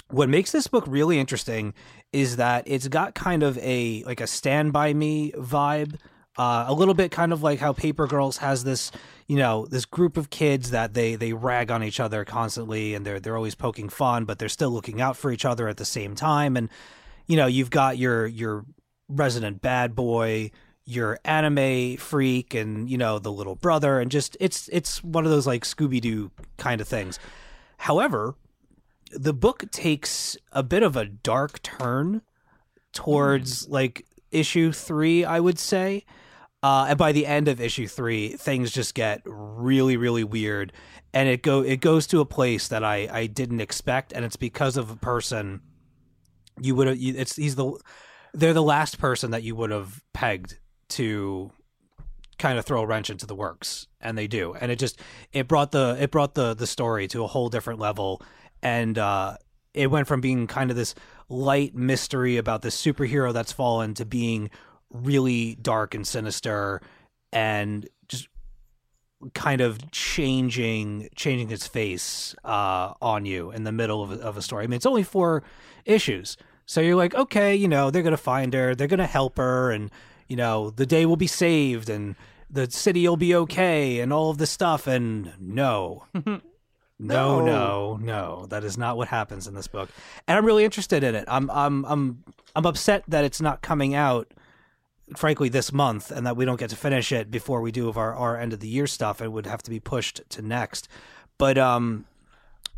what makes this book really interesting is that it's got kind of a like a stand by me vibe uh, a little bit kind of like how paper girls has this you know this group of kids that they they rag on each other constantly and they're they're always poking fun but they're still looking out for each other at the same time. And you know you've got your your resident bad boy your anime freak and you know the little brother and just it's it's one of those like scooby-doo kind of things. However the book takes a bit of a dark turn towards like issue three, I would say. Uh, and by the end of issue three, things just get really, really weird, and it go it goes to a place that I I didn't expect, and it's because of a person you would have. It's he's the they're the last person that you would have pegged to kind of throw a wrench into the works, and they do, and it just it brought the it brought the the story to a whole different level, and uh, it went from being kind of this light mystery about this superhero that's fallen to being really dark and sinister and just kind of changing changing its face uh, on you in the middle of a, of a story. I mean, it's only four issues, so you're like, okay, you know, they're gonna find her, they're gonna help her, and you know, the day will be saved, and the city will be okay, and all of this stuff. And no, no, no, no, that is not what happens in this book. And I'm really interested in it. I'm, I'm, I'm, I'm upset that it's not coming out frankly this month and that we don't get to finish it before we do of our, our end of the year stuff it would have to be pushed to next. But um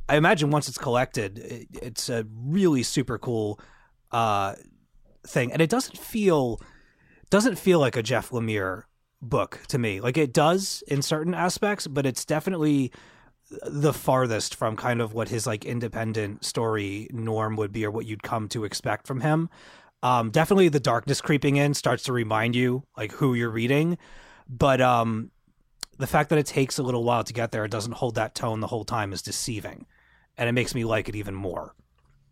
i imagine once it's collected it, it's a really super cool uh thing. And it doesn't feel doesn't feel like a jeff lemire book to me. Like it does in certain aspects but it's definitely the farthest from kind of what his like independent story norm would be or what you'd come to expect from him um, definitely the darkness creeping in starts to remind you like who you're reading, but um, the fact that it takes a little while to get there, it doesn't hold that tone the whole time is deceiving, and it makes me like it even more.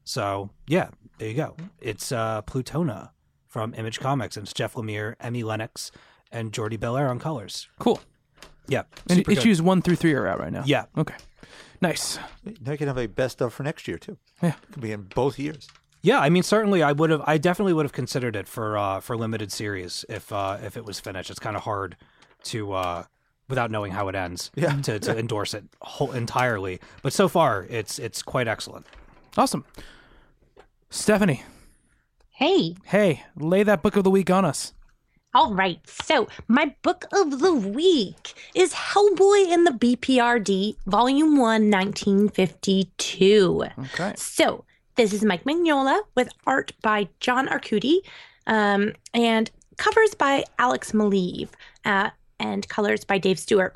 So yeah, there you go. It's uh, Plutona from Image Comics, and it's Jeff Lemire, Emi Lenox, and Jordie Bellaire on colors. Cool. Yeah, And super good. issues one through three are out right now. Yeah, Okay. Nice. Now you can have a best of for next year too. Yeah. Could be in both years. Yeah. I mean, certainly, I would have. I definitely would have considered it for uh, for limited series if uh, if it was finished. It's kind of hard to uh, without knowing how it ends. Yeah. To, to endorse it whole, entirely, but so far, it's it's quite excellent. Awesome. Stephanie, Hey, hey, lay that book of the week on us. all right. So, my book of the week is Hellboy in the BPRD, Volume 1, 1952. Okay. So, this is Mike Mignola with art by John Arcudi um, and covers by Alex Maleev uh, and colors by Dave Stewart.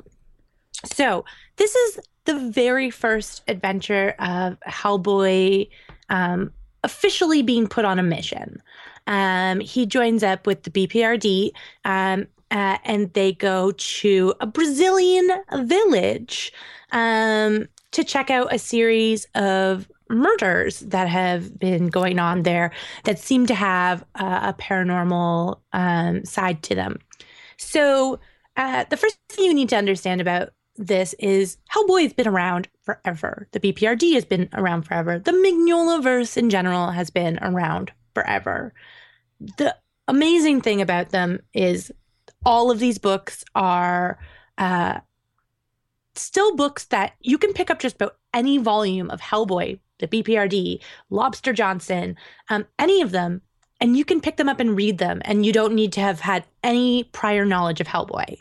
So, this is the very first adventure of Hellboy um, officially being put on a mission. Um, he joins up with the BPRD um, uh, and they go to a Brazilian village um, to check out a series of murders that have been going on there that seem to have a paranormal um, side to them. So, uh, the first thing you need to understand about this is Hellboy has been around forever. The BPRD has been around forever. The Mignola verse in general has been around forever. The amazing thing about them is all of these books are uh, still books that you can pick up just about any volume of Hellboy, the BPRD, Lobster Johnson, um, any of them, and you can pick them up and read them, and you don't need to have had any prior knowledge of Hellboy.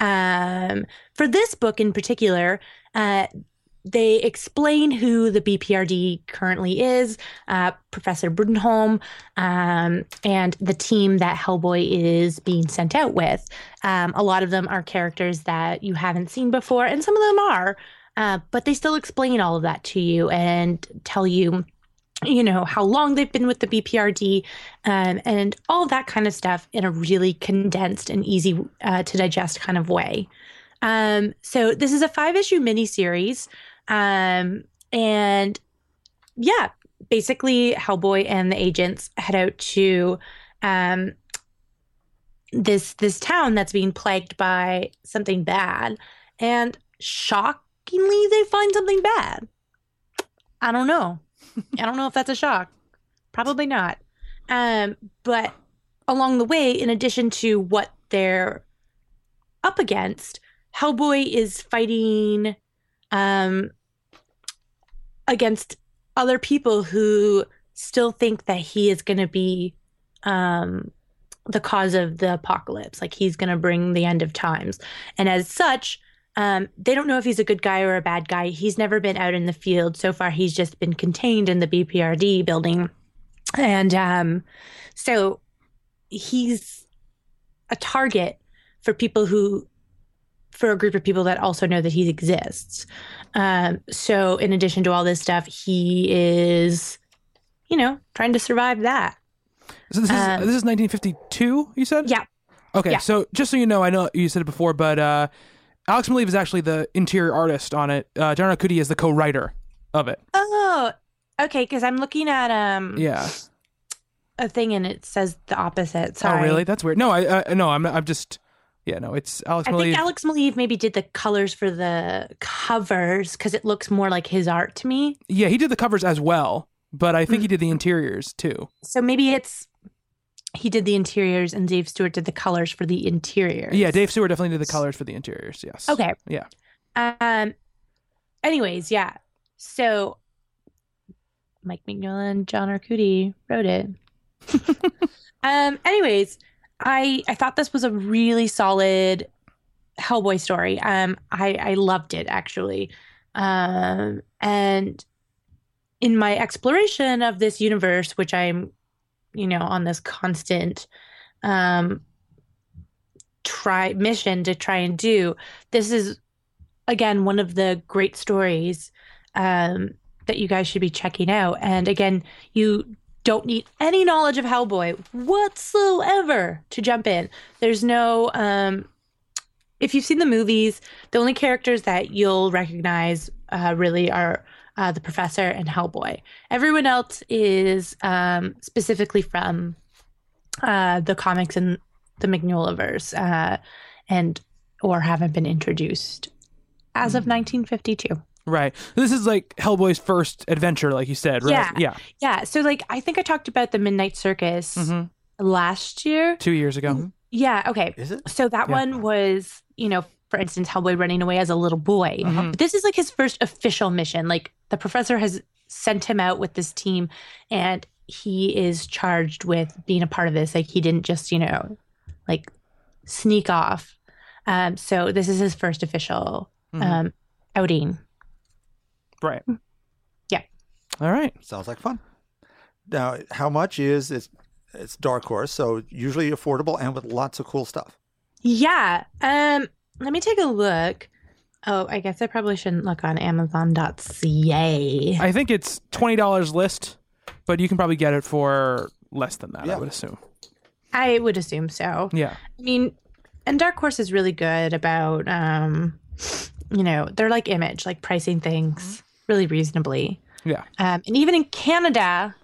Um, for this book in particular, uh, they explain who the BPRD currently is, uh, Professor Bruttenholm, um, and the team that Hellboy is being sent out with. Um, a lot of them are characters that you haven't seen before, and some of them are, uh, but they still explain all of that to you and tell you. You know, how long they've been with the BPRD um, and all that kind of stuff in a really condensed and easy uh, to digest kind of way. Um, so, this is a five issue miniseries. Um, and yeah, basically Hellboy and the agents head out to um this this town that's being plagued by something bad. And shockingly they find something bad. I don't know. I don't know if that's a shock. Probably not. Um, but along the way, in addition to what they're up against, Hellboy is fighting um, against other people who still think that he is going to be um, the cause of the apocalypse. Like he's going to bring the end of times. And as such, um, they don't know if he's a good guy or a bad guy. He's never been out in the field. So far, he's just been contained in the BPRD building. And um, so he's a target for people who for a group of people that also know that he exists. Um, so, in addition to all this stuff, he is, you know, trying to survive that. So this is Um, this is 1952. You said. Yeah. Okay, Yeah. so just so you know, I know you said it before, but uh, Alex Maleev is actually the interior artist on it. Uh, John Arcudi is the co-writer of it. Oh, okay. Because I'm looking at um Yeah. a thing and it says the opposite. Sorry. Oh, really? That's weird. No, I, I no, I'm I'm just yeah, no, it's Alex I Maleev. think Alex Maleev maybe did the colors for the covers because it looks more like his art to me. yeah, he did the covers as well, but I think Mm. he did the interiors too. So maybe it's he did the interiors and Dave Stewart did the colors for the interiors. Yeah, Dave Stewart definitely did the colors for the interiors. Yes. Okay. Yeah. Um. Anyways, yeah. So Mike Mignola and John Arcudi wrote it. um. Anyways, I I thought this was a really solid Hellboy story. Um. I I loved it actually. Um. And in my exploration of this universe, which I'm, you know, on this constant, um, try mission to try and do, this is again one of the great stories um, that you guys should be checking out. And again, you don't need any knowledge of Hellboy whatsoever to jump in. There's no um, if you've seen the movies, the only characters that you'll recognize uh, really are uh, the professor and Hellboy. Everyone else is um, specifically from uh, the comics and the Mignolaverse, uh, and or haven't been introduced as of 1952. Right. This is like Hellboy's first adventure, like you said, right? Yeah. Yeah. Yeah, so like I think I talked about the Midnight Circus Mhm. last year. Two years ago. Yeah, okay. Is it? So that Yeah. one was, you know, for instance, Hellboy running away as a little boy. Mhm. But this is like his first official mission. Like the professor has sent him out with this team and he is charged with being a part of this. Like he didn't just, you know, like sneak off. Um, so this is his first official Mhm. um, outing. Right. Yeah. All right. Sounds like fun. Now, how much is it's it's Dark Horse, so usually affordable and with lots of cool stuff. Yeah. Um, let me take a look. Oh, I guess I probably shouldn't look on Amazon.ca. I think it's twenty dollars list, but you can probably get it for less than that. I would assume. I would assume so. Yeah. I mean, and Dark Horse is really good about, um, you know, they're like Image, like pricing things really reasonably. Yeah. Um, and even in Canada,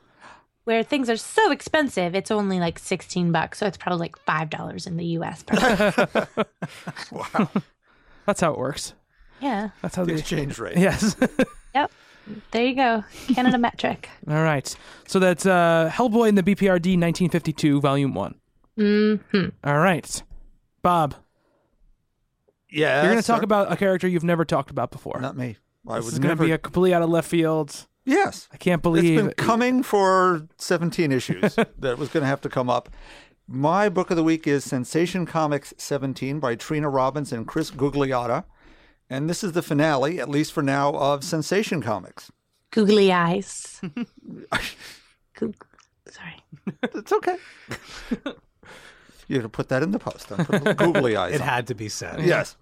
where things are so expensive, it's only like sixteen bucks. So it's probably like five dollars in the U.S. Wow, That's how it works. yeah, That's how the the exchange rate. yes. Yep. There you go, Canada metric. All right. So that's uh, Hellboy in the BPRD 1952, Volume One. hmm All right, Bob. Yeah, You're going to talk about a character you've never talked about before. not me. I this is going to be a completely out of left field. Yes, I can't it's believe been coming for 17 issues that was going to have to come up. My book of the week is Sensation Comics 17 by Trina Robbins and Chris Gugliotta. And this is the finale, at least for now, of Sensation Comics. Googly eyes. Goog- Sorry. It's okay. you have to put that in the post. I'll googly eyes. It on. had to be said. Yes.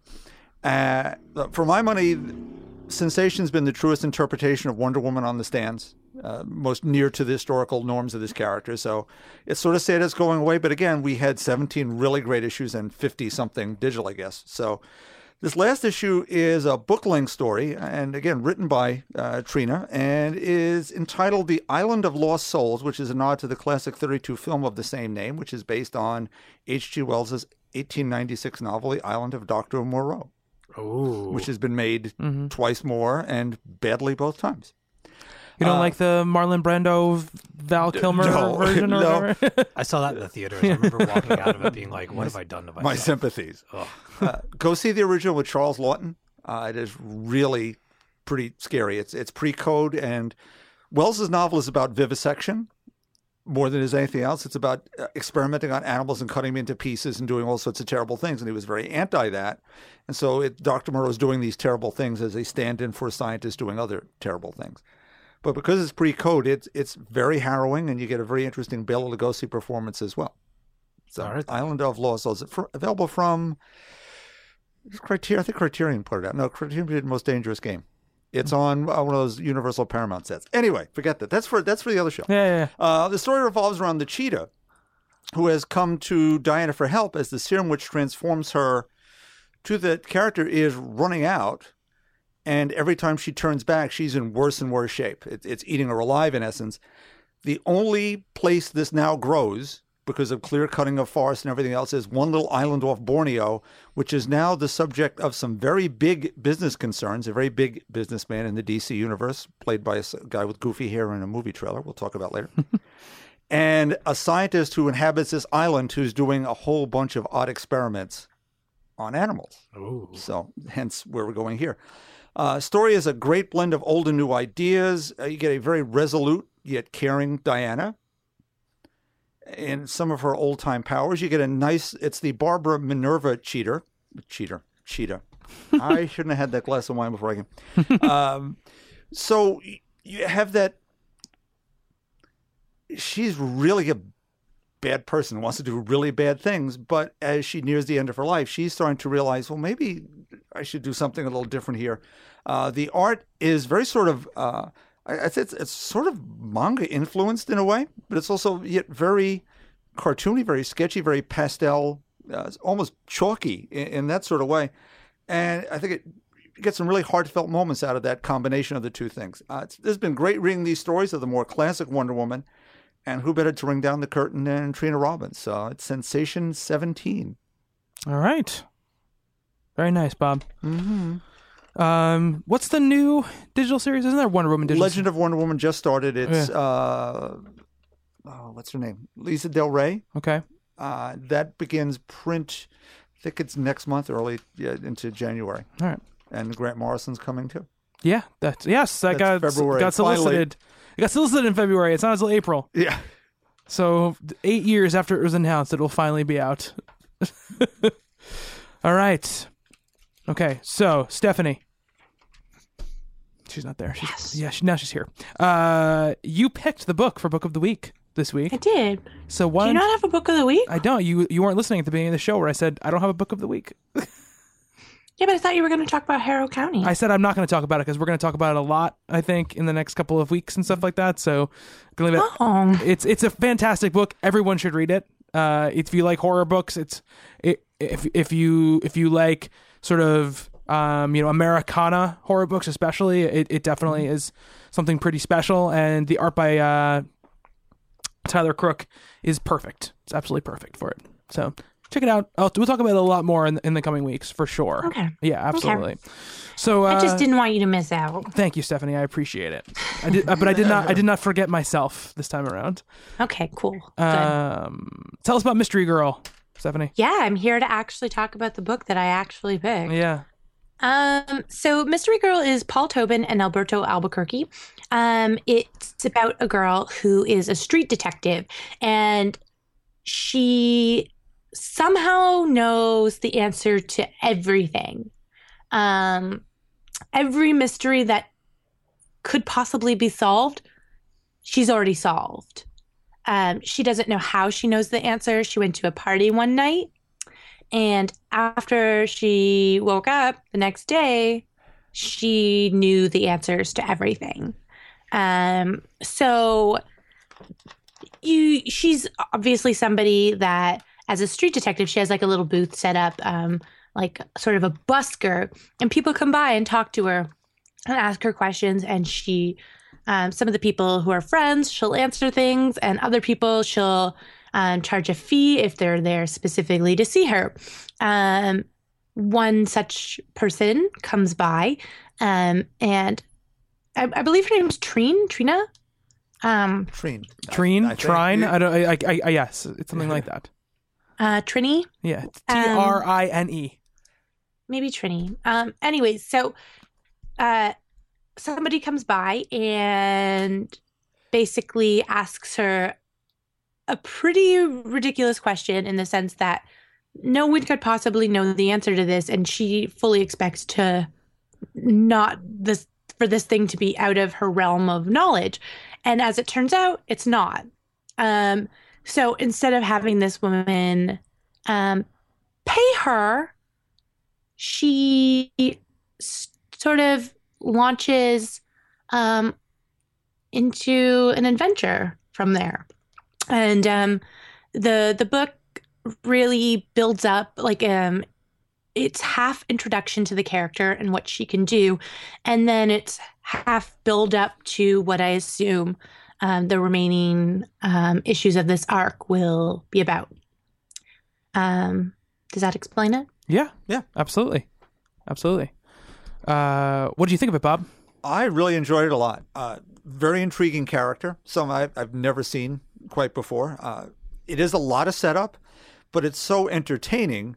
Uh, for my money, Sensation's been the truest interpretation of Wonder Woman on the stands, uh, most near to the historical norms of this character. So it's sort of sad it's going away. But again, we had 17 really great issues and 50 something digital, I guess. So this last issue is a book length story, and again, written by uh, Trina, and is entitled The Island of Lost Souls, which is a nod to the classic 32 film of the same name, which is based on H.G. Wells' 1896 novel, The Island of Dr. Moreau Ooh. which has been made twice more and badly both times. You don't like the Marlon Brando Val Kilmer no, version or no. whatever? I saw that in the theaters. I remember walking out of it being like, "What have I done to myself?" My sympathies. Uh, go see the original with Charles Laughton. Uh, it is really pretty scary. It's it's pre-code, and Wells's novel is about vivisection more than is anything else. It's about uh, experimenting on animals and cutting them into pieces and doing all sorts of terrible things. And he was very anti that. And so it, Dr. Moreau is doing these terrible things as a stand-in for a scientist doing other terrible things. But because it's pre-code, it's it's very harrowing, and you get a very interesting Bela Lugosi performance as well. So, right. Island of Lost Souls, available from Criterion. I think Criterion put it out. No, Criterion did Most Dangerous Game. It's on uh, one of those Universal Paramount sets. Anyway, forget that. That's for that's for the other show. yeah, yeah, yeah. Uh, the story revolves around the cheetah, who has come to Diana for help as the serum which transforms her to the character is running out. And every time she turns back, she's in worse and worse shape. It, it's eating her alive, in essence. The only place this now grows, because of clear cutting of forests and everything else, is one little island off Borneo, which is now the subject of some very big business concerns. A very big businessman in the DC universe, played by a guy with goofy hair in a movie trailer. We'll talk about later. and a scientist who inhabits this island who's doing a whole bunch of odd experiments on animals. Ooh. So, hence where we're going here. Uh, story is a great blend of old and new ideas. Uh, you get a very resolute yet caring Diana and some of her old time powers. You get a nice, it's the Barbara Minerva cheater. Cheater. Cheetah. I shouldn't have had that glass of wine before I came. um, so you have that. She's really a bad person, wants to do really bad things, but as she nears the end of her life, she's starting to realize, well, maybe I should do something a little different here. Uh, the art is very sort of, uh, I, it's, it's sort of manga influenced in a way, but it's also yet very cartoony, very sketchy, very pastel, uh, almost chalky in, in that sort of way. And I think it gets some really heartfelt moments out of that combination of the two things. Uh, it's, there's been great reading these stories of the more classic Wonder Woman, and who better to ring down the curtain than Trina Robbins? So it's Sensation 17. All right. Very nice, Bob. Mm-hmm. Um, what's the new digital series? Isn't there Wonder Woman digital? Legend of Wonder Woman just started. It's uh, oh, what's her name? Lisa Del Rey. Okay. Uh, that begins print. I think it's next month, early yeah, into January, All right. and Grant Morrison's coming too. Yeah. That's yes. That That's got February. got Finally. solicited. It got solicited in February. It's not until April. Yeah. So eight years after it was announced, it will finally be out. All right. Okay. So Stephanie, she's not there. She's, Yes. Yeah. She, now she's here. Uh, you picked the book for book of the week this week. I did. So why Do you don't have a book of the week? I don't. You you weren't listening at the beginning of the show where I said I don't have a book of the week. Yeah, but I thought you were going to talk about Harrow County. I said I'm not going to talk about it because we're going to talk about it a lot. I think in the next couple of weeks and stuff like that. So, gonna leave it. oh, It's it's a fantastic book. Everyone should read it. Uh, if you like horror books, it's it, if if you if you like sort of um, you know Americana horror books, especially, it, it definitely is something pretty special. And the art by uh, Tyler Crook is perfect. It's absolutely perfect for it. So check it out. I'll, we'll talk about it a lot more in, in the coming weeks for sure. Okay. Yeah, absolutely. So uh, I just didn't want you to miss out. Thank you, Stephanie. I appreciate it. I did, uh, but I did not. I did not forget myself this time around. Okay, cool. Good. Um, tell us about Mystery Girl. Stephanie? Yeah, I'm here to actually talk about the book that I actually picked. Yeah. Um, so Mystery Girl is Paul Tobin and Alberto Albuquerque. Um, it's about a girl who is a street detective and she somehow knows the answer to everything. Um, every mystery that could possibly be solved, she's already solved. Um, she doesn't know how she knows the answer. She went to a party one night and after she woke up the next day, she knew the answers to everything. Um, so you she's obviously somebody that as a street detective, she has like a little booth set up, um, like sort of a busker, and people come by and talk to her and ask her questions, and she um, some of the people who are friends, she'll answer things, and other people she'll um, charge a fee if they're there specifically to see her. Um, one such person comes by, um, and I, I believe her name's Trine. Trina. Um, Trine. Trine, I think- Trine. I don't. I, I, I, yes, it's something like that. uh, Trini. Yeah. T R I N E. Um, R I N E. maybe Trini. Um, anyways, so uh, somebody comes by and basically asks her a pretty ridiculous question in the sense that no one could possibly know the answer to this, and she fully expects to not this for this thing to be out of her realm of knowledge. And as it turns out, it's not. Um, so instead of having this woman um, pay her she sort of launches um, into an adventure from there, and um, the the book really builds up like um, it's half introduction to the character and what she can do, and then it's half build up to what I assume um, the remaining um, issues of this arc will be about. Um, does that explain it? Yeah. Yeah. Absolutely. Absolutely. Uh, what do you think of it, Bob? I really enjoyed it a lot. Uh, very intriguing character, some I, I've never seen quite before. Uh, it is a lot of setup, but it's so entertaining.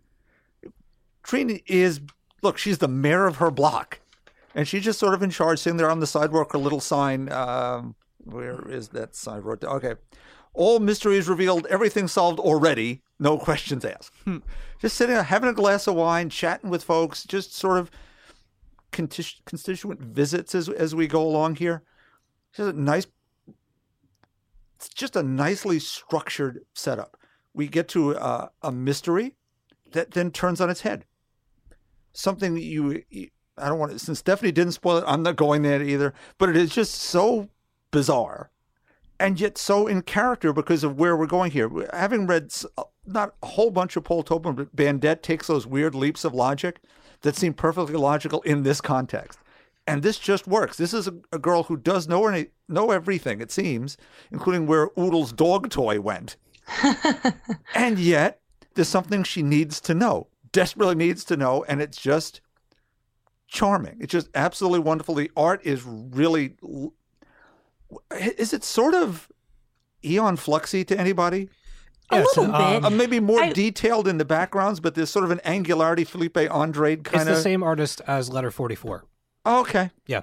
Trini is, look, she's the mayor of her block, and she's just sort of in charge, sitting there on the sidewalk, her little sign. Um, where is that sign? Wrote. Okay. All mysteries revealed, everything solved already, no questions asked. Just sitting there, having a glass of wine, chatting with folks, just sort of constituent visits as as we go along here. Just a nice, it's just a nicely structured setup. We get to a, a mystery that then turns on its head. Something that you, you, I don't want to, since Stephanie didn't spoil it, I'm not going there either. But it is just so bizarre, and yet so in character because of where we're going here. Having read uh, not a whole bunch of Paul Tobin, but Bandette takes those weird leaps of logic that seem perfectly logical in this context. And this just works. This is a, a girl who does know any, know everything, it seems, including where Oodle's dog toy went. and yet, there's something she needs to know, desperately needs to know, and it's just charming. It's just absolutely wonderful. The art is really. Is it sort of Aeon Fluxy to anybody? A Yeah, so, little bit. Uh, maybe more I- detailed in the backgrounds, but there's sort of an angularity Felipe Andrade kind of. It's the same artist as Letter 44. Okay. Yeah.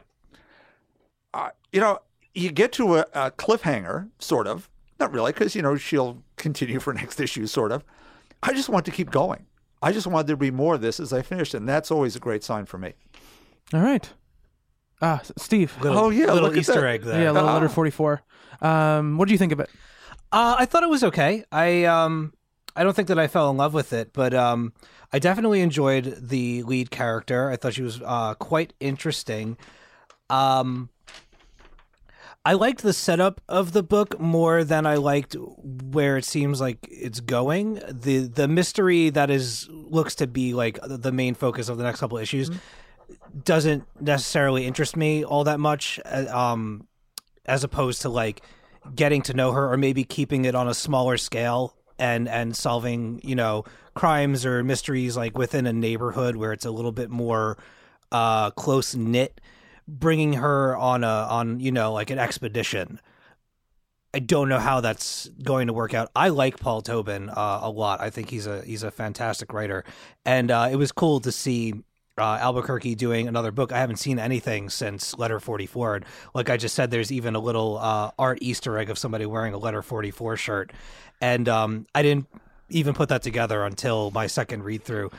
Uh, you know, you get to a, a cliffhanger, sort of. Not really, because, you know, she'll continue for next issue, sort of. I just want to keep going. I just wanted there to be more of this as I finished, and that's always a great sign for me. All right. Uh, Steve. Little, Oh, yeah, little Easter egg there. yeah, little Ah. letter 44. Um, what do you think of it? Uh, I thought it was okay. I um, I don't think that I fell in love with it, but um, I definitely enjoyed the lead character. I thought she was uh, quite interesting. Um, I liked the setup of the book more than I liked where it seems like it's going. the The mystery that is looks to be like the main focus of the next couple issues doesn't necessarily interest me all that much. uh, Um, as opposed to like getting to know her or maybe keeping it on a smaller scale and and solving you know crimes or mysteries like within a neighborhood where it's a little bit more uh close knit bringing her on a on you know like an expedition I don't know how that's going to work out. I like Paul Tobin uh, a lot. I think he's a he's a fantastic writer, and uh, it was cool to see uh, Albuquerque doing another book. I haven't seen anything since Letter Forty Four. And like I just said, there's even a little uh, art Easter egg of somebody wearing a Letter Forty Four shirt, and um, I didn't even put that together until my second read through.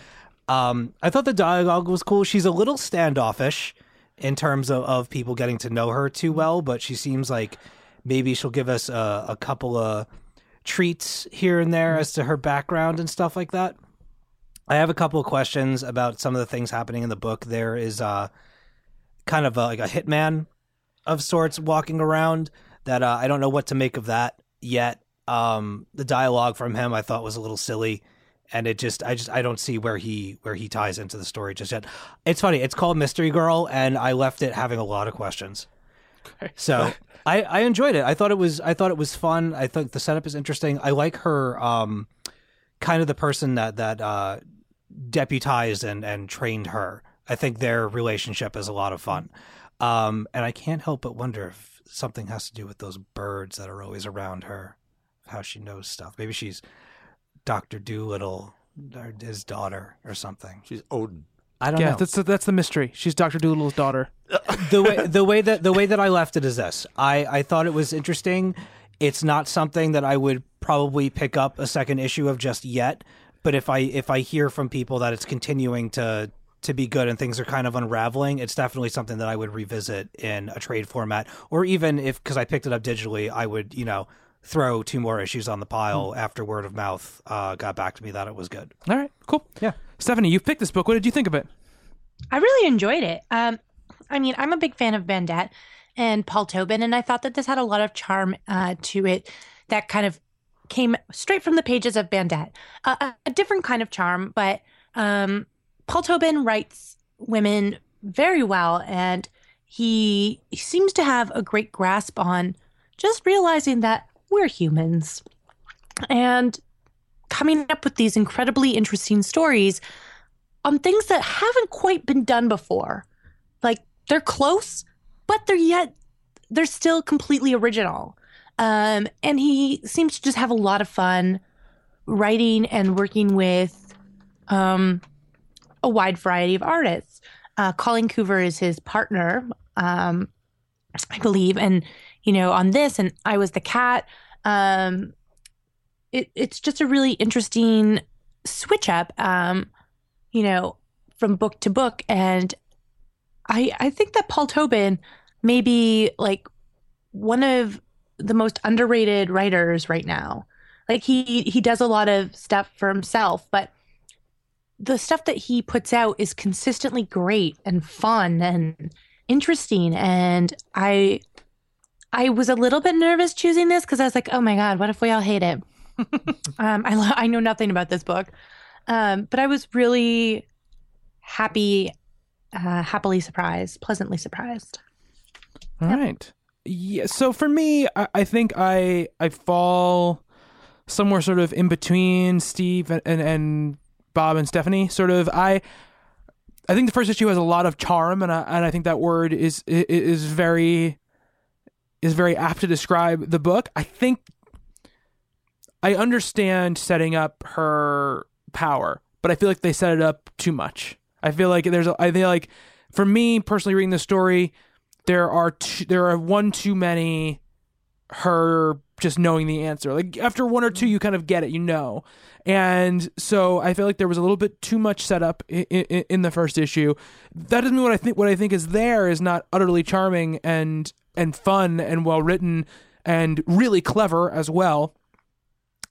Um, I thought the dialogue was cool. She's a little standoffish in terms of, of people getting to know her too well, but she seems like maybe she'll give us a, a couple of treats here and there as to her background and stuff like that. I have a couple of questions about some of the things happening in the book. There is uh, kind of a, like a hitman of sorts walking around that uh, I don't know what to make of that yet. Um, the dialogue from him I thought was a little silly, and it just I just I don't see where he where he ties into the story just yet. It's funny. It's called Mystery Girl, and I left it having a lot of questions. So I, I enjoyed it. I thought it was I thought it was fun. I thought the setup is interesting. I like her um kind of the person that that uh deputized and and trained her. I think their relationship is a lot of fun. Um and I can't help but wonder if something has to do with those birds that are always around her. How she knows stuff. Maybe she's Doctor Dolittle or his daughter or something. She's Odin. I don't Yeah, know. that's the, that's the mystery. She's Doctor Dolittle's daughter. the way the way that the way that I left it is this. I I thought it was interesting. It's not something that I would probably pick up a second issue of just yet. But if I if I hear from people that it's continuing to to be good and things are kind of unraveling, it's definitely something that I would revisit in a trade format, or even if because I picked it up digitally, I would you know throw two more issues on the pile after word of mouth uh, got back to me that it was good. All right, cool. Yeah. Stephanie, you picked this book. What did you think of it? I really enjoyed it. Um, I mean, I'm a big fan of Bandette and Paul Tobin, and I thought that this had a lot of charm uh, to it that kind of came straight from the pages of Bandette. Uh, a, a different kind of charm, but um, Paul Tobin writes women very well, and he, he seems to have a great grasp on just realizing that we're humans and coming up with these incredibly interesting stories on things that haven't quite been done before. Like they're close, but they're yet they're still completely original. Um, and he seems to just have a lot of fun writing and working with um, a wide variety of artists. Uh, Colleen Coover is his partner, um, I believe, and you know on this, and I was the cat. Um, it, it's just a really interesting switch up. Um, you know, from book to book. And I I think that Paul Tobin may be like one of the most underrated writers right now. Like he he does a lot of stuff for himself, but the stuff that he puts out is consistently great and fun and interesting. And I I was a little bit nervous choosing this because I was like, oh my god, what if we all hate it? um, I lo- I know nothing about this book, um, but I was really happy, uh, happily surprised, pleasantly surprised. All right. Yeah. So for me, I, I think I I fall somewhere sort of in between Steve and, and, and Bob and Stephanie. Sort of. I I think the first issue has a lot of charm, and I and I think that word is is very is very apt to describe the book. I think I understand setting up her power, but I feel like they set it up too much. I feel like there's a, I feel like for me personally reading the story, there are two, there are one too many her just knowing the answer. Like after one or two, mm-hmm. you kind of get it, you know. And so I feel like there was a little bit too much setup in, in, in the first issue. That doesn't mean what I think. What I think is there is not utterly charming and and fun and well written and really clever as well.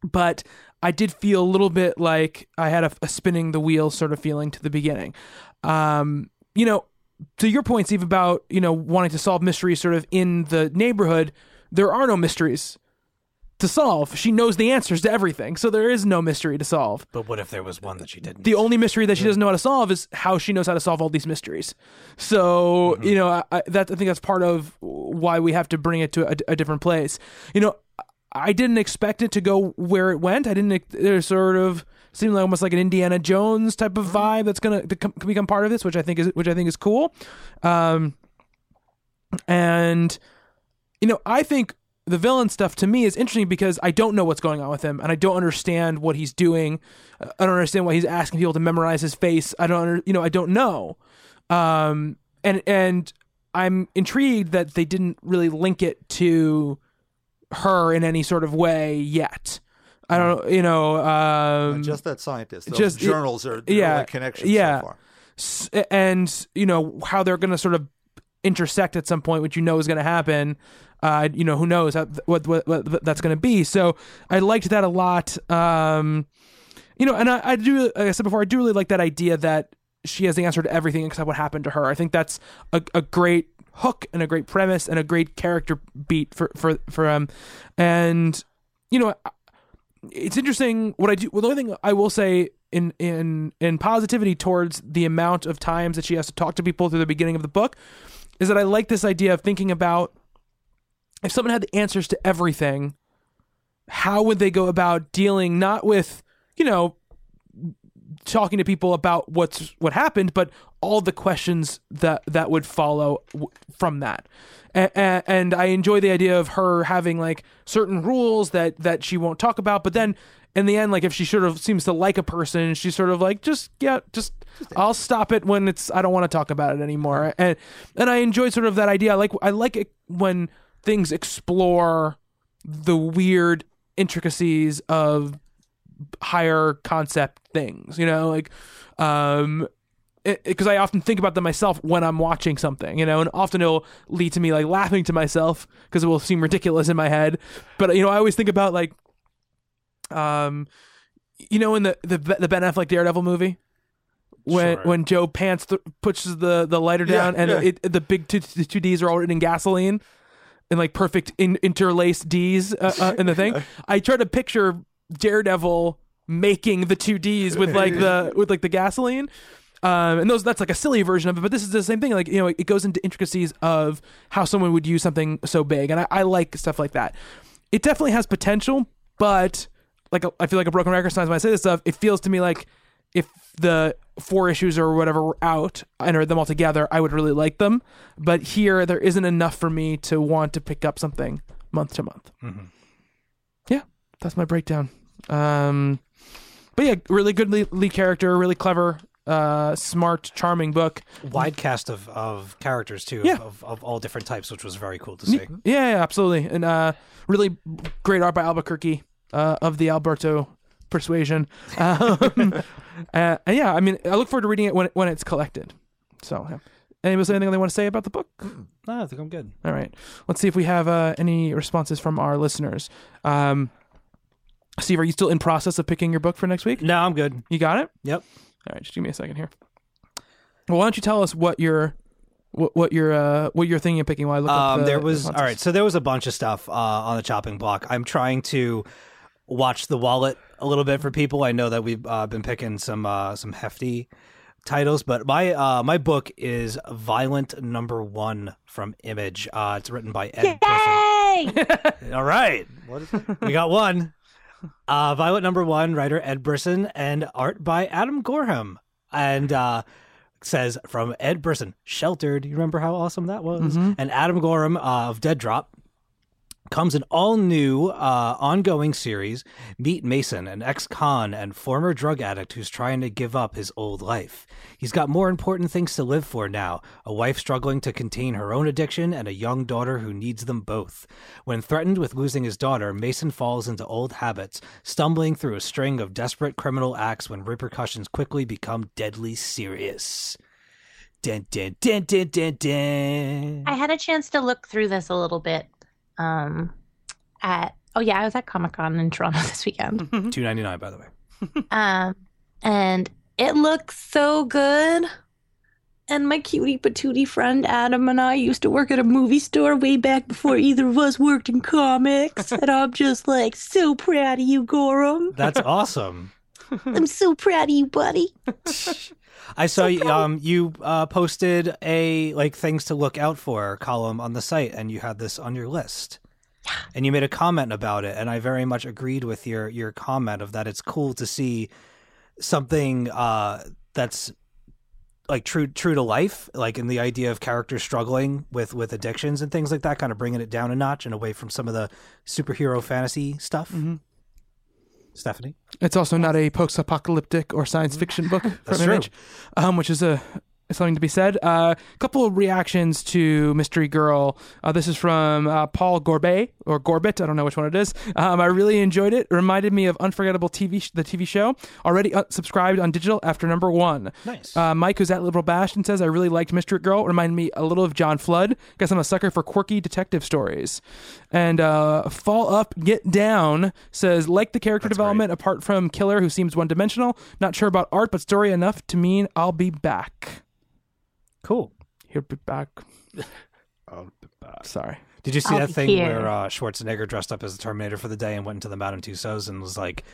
But I did feel a little bit like I had a, a spinning the wheel sort of feeling to the beginning. Um, you know, to your point, Steve, about you know wanting to solve mysteries sort of in the neighborhood, there are no mysteries to solve. She knows the answers to everything, so there is no mystery to solve. But what if there was one that she didn't? The only mystery that she mm-hmm. doesn't know how to solve is how she knows how to solve all these mysteries. So mm-hmm. you know, I, I, that I think that's part of why we have to bring it to a, a different place. You know, I didn't expect it to go where it went. I didn't. There's sort of seemed like almost like an Indiana Jones type of mm-hmm. vibe that's going to become, become part of this, which I think is which I think is cool. Um, and you know, I think the villain stuff to me is interesting because I don't know what's going on with him and I don't understand what he's doing. I don't understand why he's asking people to memorize his face. I don't, under, you know, I don't know. Um, and and I'm intrigued that they didn't really link it to her in any sort of way yet. I don't, you know, um, just that scientist. Those just- journals are the yeah, connection yeah. so far. and you know how they're going to sort of intersect at some point, which you know is going to happen. Uh, you know who knows what, what what that's going to be. So I liked that a lot. Um, you know, and I, I do, like I said before, I do really like that idea that she has the answer to everything except what happened to her. I think that's a, a great hook and a great premise and a great character beat for for for um, and you know it's interesting what I do. Well, the only thing I will say in in in positivity towards the amount of times that she has to talk to people through the beginning of the book is that I like this idea of thinking about if someone had the answers to everything, how would they go about dealing not with you know talking to people about what's what happened, but all the questions that that would follow w- from that. And, and I enjoy the idea of her having like certain rules that that she won't talk about, but then in the end, like if she sort of seems to like a person, she's sort of like just yeah, just I'll stop it when it's I don't want to talk about it anymore. And and I enjoy sort of that idea. I like I like it when things explore the weird intricacies of higher concept things you know like um because I often think about them myself when I'm watching something, you know, and often it'll lead to me like laughing to myself because it will seem ridiculous in my head. But you know, I always think about like, um, you know, in the the, the Ben Affleck Daredevil movie, when Sure. when Joe Pants th- pushes the the lighter down Yeah, and yeah. it, the big two, the two D's are all written in gasoline, and like perfect in, interlaced D's uh, uh, in the thing. I try to picture Daredevil making the two D's with like the with like the gasoline. Um, and those that's like a silly version of it, but this is the same thing. Like you know, it goes into intricacies of how someone would use something so big, and I, I like stuff like that. It definitely has potential, but like I feel like a broken record sometimes when I say this stuff. It feels to me like if the four issues or whatever were out and read them all together, I would really like them. But here, there isn't enough for me to want to pick up something month to month. Yeah, that's my breakdown. Um, but yeah, really good lead, lead character, really clever, uh, smart, charming book. Wide cast of, of characters too, Yeah. of, of all different types, which was very cool to see. Yeah, yeah, absolutely, and uh, really great art by Albuquerque uh, of the Alberto persuasion. Um, uh, and yeah, I mean, I look forward to reading it when when it's collected. So, yeah. anybody anything they want to say about the book? No, I think I'm good. All right, let's see if we have uh, any responses from our listeners. Um, Steve, are you still in process of picking your book for next week? No, I'm good. You got it. Yep. All right, just give me a second here. Well, why don't you tell us what you're, what, what you're, uh, what you're thinking of picking? While I look up Um, the- there was all responses? right. So there was a bunch of stuff uh, on the chopping block. I'm trying to watch the wallet a little bit for people. I know that we've uh, been picking some uh, some hefty titles, but my uh, my book is Violent Number One from Image. Uh, it's written by Ed. Yay! All right, What is it? we got one. Uh, Violet Number One, writer Ed Brisson, and art by Adam Gorham. And uh, says from Ed Brisson, Sheltered. You remember how awesome that was? And Adam Gorham uh, of Dead Drop comes an all new uh, ongoing series. Meet Mason, an ex con and former drug addict who's trying to give up his old life. He's got more important things to live for now a wife struggling to contain her own addiction and a young daughter who needs them both. When threatened with losing his daughter, Mason falls into old habits, stumbling through a string of desperate criminal acts when repercussions quickly become deadly serious. Dun, dun, dun. I had a chance to look through this a little bit. Um, at oh yeah, I was at Comic Con in Toronto this weekend. Two ninety nine, by the way. um, and it looks so good. And my cutie patootie friend Adam and I used to work at a movie store way back before either of us worked in comics. and I'm just like so proud of you, Gorham. That's awesome. I'm so proud of you, buddy. I saw you, um you uh, posted a like things to look out for column on the site, and you had this on your list. Yeah. And you made a comment about it, and I very much agreed with your your comment of that. It's cool to see something uh, that's like true true to life, like in the idea of characters struggling with with addictions and things like that, kind of bringing it down a notch and away from some of the superhero fantasy stuff. Stephanie, It's also not a post-apocalyptic or science fiction book That's from true. Image, um, which is a something to be said. A uh, couple of reactions to Mystery Girl. Uh, this is from uh, Paul Gorbet or Gorbit. I don't know which one it is. Um, I really enjoyed it. It reminded me of Unforgettable TV, sh- the TV show. Already uh, subscribed on digital after number one. Nice. Uh, Mike, who's at Liberal Bastion, says I really liked Mystery Girl. Reminded me a little of John Flood. Guess I'm a sucker for quirky detective stories. And uh, Fall Up, Get Down says like the character development apart from Killer, who seems one dimensional. Not sure about art, but story enough to mean I'll be back. cool. He'll be back. I'll be back. Sorry. Did you see I'll that thing here. where uh, Schwarzenegger dressed up as the Terminator for the day and went into the Madame Tussauds and was like,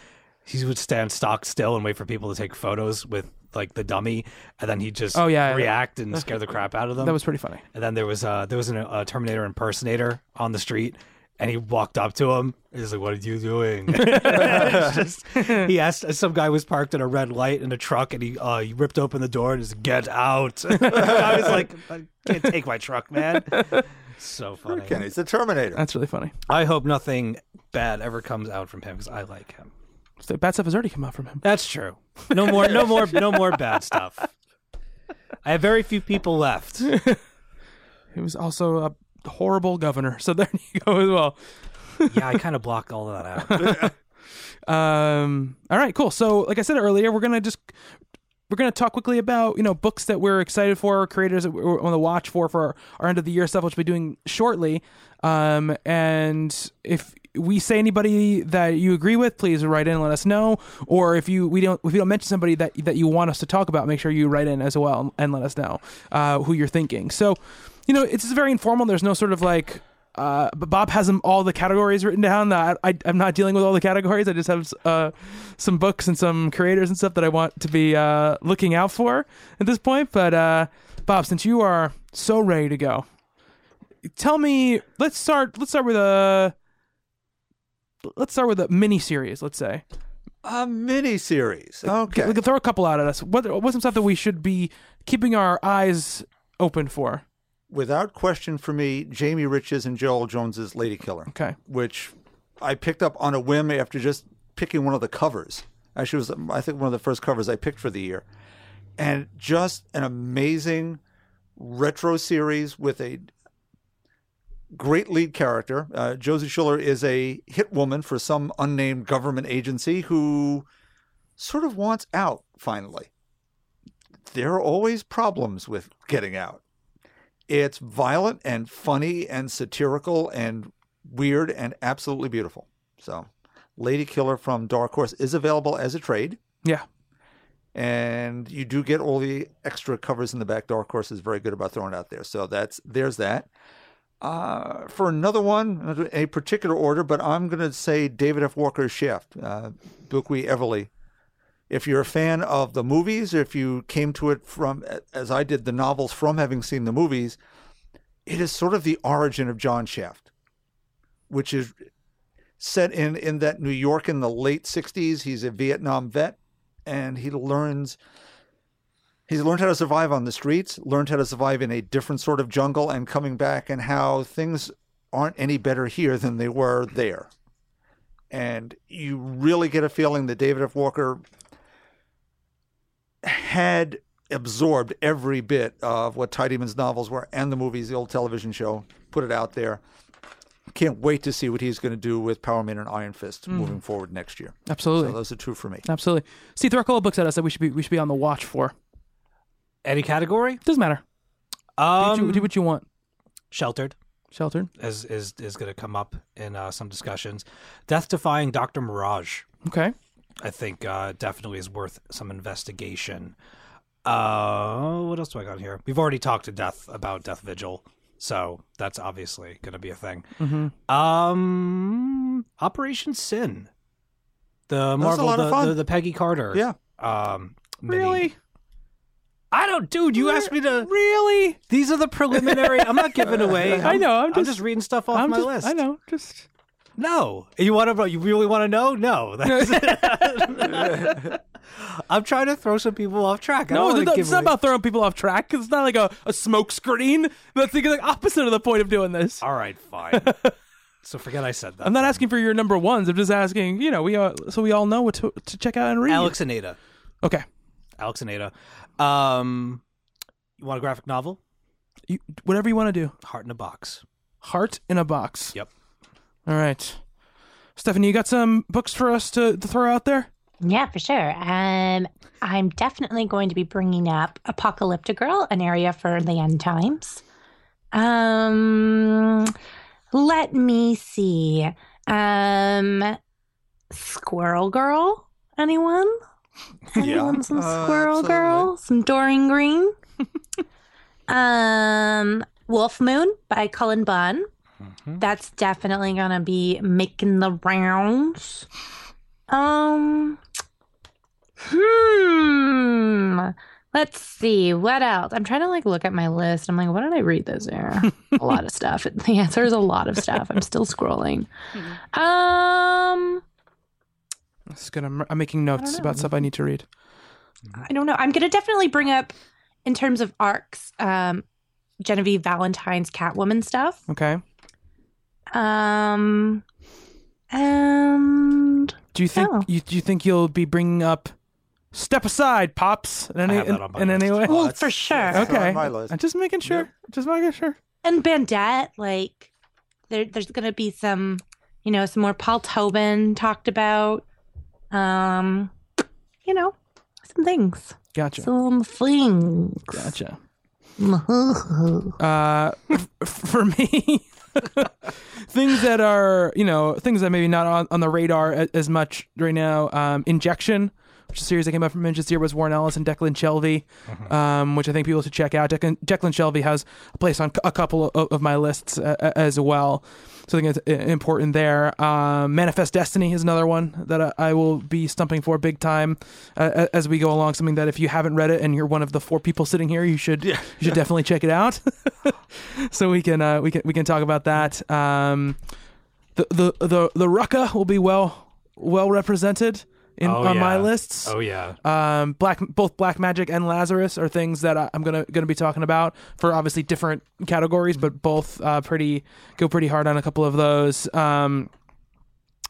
he would stand stock still and wait for people to take photos with like the dummy, and then he'd just Oh, yeah, yeah. react and scare the crap out of them. That was pretty funny. And then there was uh there was an, a Terminator impersonator on the street, and he walked up to him. He's like, "What are you doing?" Just- he asked. Some guy was parked in a red light in a truck, and he uh he ripped open the door and just get out. I was like, "I can't take my truck, man." So funny. Kenny, it's the Terminator. That's really funny. I hope nothing bad ever comes out from him because I like him. So bad stuff has already come out from him. That's true. No more, no more, no more bad stuff. I have very few people left. He was also a horrible governor. So there you go as well. Yeah, I kind of blocked all of that out. Um, all right, cool. So, like I said earlier, we're gonna just we're gonna talk quickly about you know books that we're excited for, creators that we're on the watch for for our, our end of the year stuff, which we'll be doing shortly. Um, and if we say anybody that you agree with, please write in and let us know. Or if you we don't if you don't mention somebody that that you want us to talk about, make sure you write in as well and, and let us know uh, who you're thinking. So, you know, it's very informal. There's no sort of like uh, but Bob has them all the categories written down. That I, I'm not dealing with all the categories. I just have uh, some books and some creators and stuff that I want to be uh, looking out for at this point. But uh, Bob, since you are so ready to go, tell me. Let's start. Let's start with a. Let's start with a mini series. Let's say A mini series. Okay. we can throw a couple out at us. What what's some stuff that we should be keeping our eyes open for? Without question for me, Jamie Riches and Joëlle Jones's Lady Killer. Okay. which I picked up on a whim after just picking one of the covers. Actually, it was I think one of the first covers I picked for the year, and just an amazing retro series with a great lead character. Uh, Josie Schuller is a hit woman for some unnamed government agency who sort of wants out finally. There are always problems with getting out. It's violent and funny and satirical and weird and absolutely beautiful. So, Lady Killer from Dark Horse is available as a trade, Yeah. and you do get all the extra covers in the back. Dark Horse is very good about throwing it out there. So that's there's that. Uh, for another one, a particular order, but I'm going to say David F. Walker's Shaft, uh, Bilquis Evely. If you're a fan of the movies, or if you came to it from, as I did, the novels from having seen the movies, it is sort of the origin of John Shaft, which is set in in that New York in the late '60s. He's a Vietnam vet, and he learns he's learned how to survive on the streets, learned how to survive in a different sort of jungle, and coming back, and how things aren't any better here than they were there. And you really get a feeling that David F. Walker had absorbed every bit of what Tidyman's novels were and the movies, the old television show, put it out there. Can't wait to see what he's going to do with Power Man and Iron Fist moving forward next year. Absolutely. So those are two for me. Absolutely. See, throw a couple of books at us that we should be we should be on the watch for. Any category? Doesn't matter. Do, Um, what you, do what you want. sheltered Sheltered. is is is going to come up in uh, some discussions. Death defying Doctor Mirage. Okay. I think uh, definitely is worth some investigation. Uh, what else do I got here? We've already talked to Death about Death Vigil, so that's obviously going to be a thing. Mm-hmm. Um, Operation Sin, the Marvel, the, the the Peggy Carter. Yeah. Um. Really? I don't, dude. You asked me to. Really? These are the preliminary. I'm not giving away. I know, I'm I'm just- just reading stuff off I'm my just, list. I know. Just No, you want to? You really want to know? No. That's, I'm trying to throw some people off track. I don't No, it's not, about throwing people off track. It's not like a, a smoke screen. That's the opposite of the point of doing this. All right, fine. so forget I said that. I'm not asking for your number ones. I'm just asking, you know, we uh, so we all know what to, to check out and read. Alex and Ada. Okay. Alex and Ada. Um, you want a graphic novel? You, whatever you want to do. Heart in a box. Heart in a box. Yep. All right. Stephanie, you got some books for us to, to throw out there? Yeah, for sure. Um, I'm definitely going to be bringing up Apocalyptigirl, an Aria for the end times. Um, let me see. Um, Squirrel Girl. Anyone? Anyone? Some Uh, Squirrel absolutely. Girl. Some Doreen Green. um, Wolf Moon by Cullen Bunn. That's definitely gonna be making the rounds. Um. Hmm. Let's see what else. I'm trying to like look at my list. I'm like, what did I read this year? a lot of stuff. The answer is a lot of stuff. I'm still scrolling. Um. This is good. I'm, I'm making notes about stuff I need to read. I don't know. I'm gonna definitely bring up in terms of arcs. Um, Genevieve Valentine's Catwoman stuff. Okay. Um. And Do you think Oh. you do you think you'll be bringing up Step Aside, pops? In any have that in, on my in any way? list. well, that's- for sure. that's okay. on my list. I'm just making sure. Just making sure. and Bandette, like there, there's gonna be some, you know, some more Paul Tobin talked about. Um, you know, some things, Gotcha. some things. Gotcha. Uh, f- for me, things that are you know things that maybe not on, on the radar a- as much right now. Um, Injection, which is a series that came out from this year, was Warren Ellis and Declan Shalvey, um, which I think people should check out. Declan, Declan Shalvey has a place on a couple of, of my lists uh, as well. So I think it's uh, important there. Um, Manifest Destiny is another one that I, I will be stumping for big time uh, as we go along. Something that if you haven't read it and you're one of the four people sitting here, you should you should definitely check it out. so we can uh, we can we can talk about that. Um, the the the the Rucka will be well well represented in Oh, on my lists. Oh yeah. Um, black both Black Magick and Lazarus are things that I- I'm gonna gonna be talking about for obviously different categories, but both uh, pretty go pretty hard on a couple of those. Um,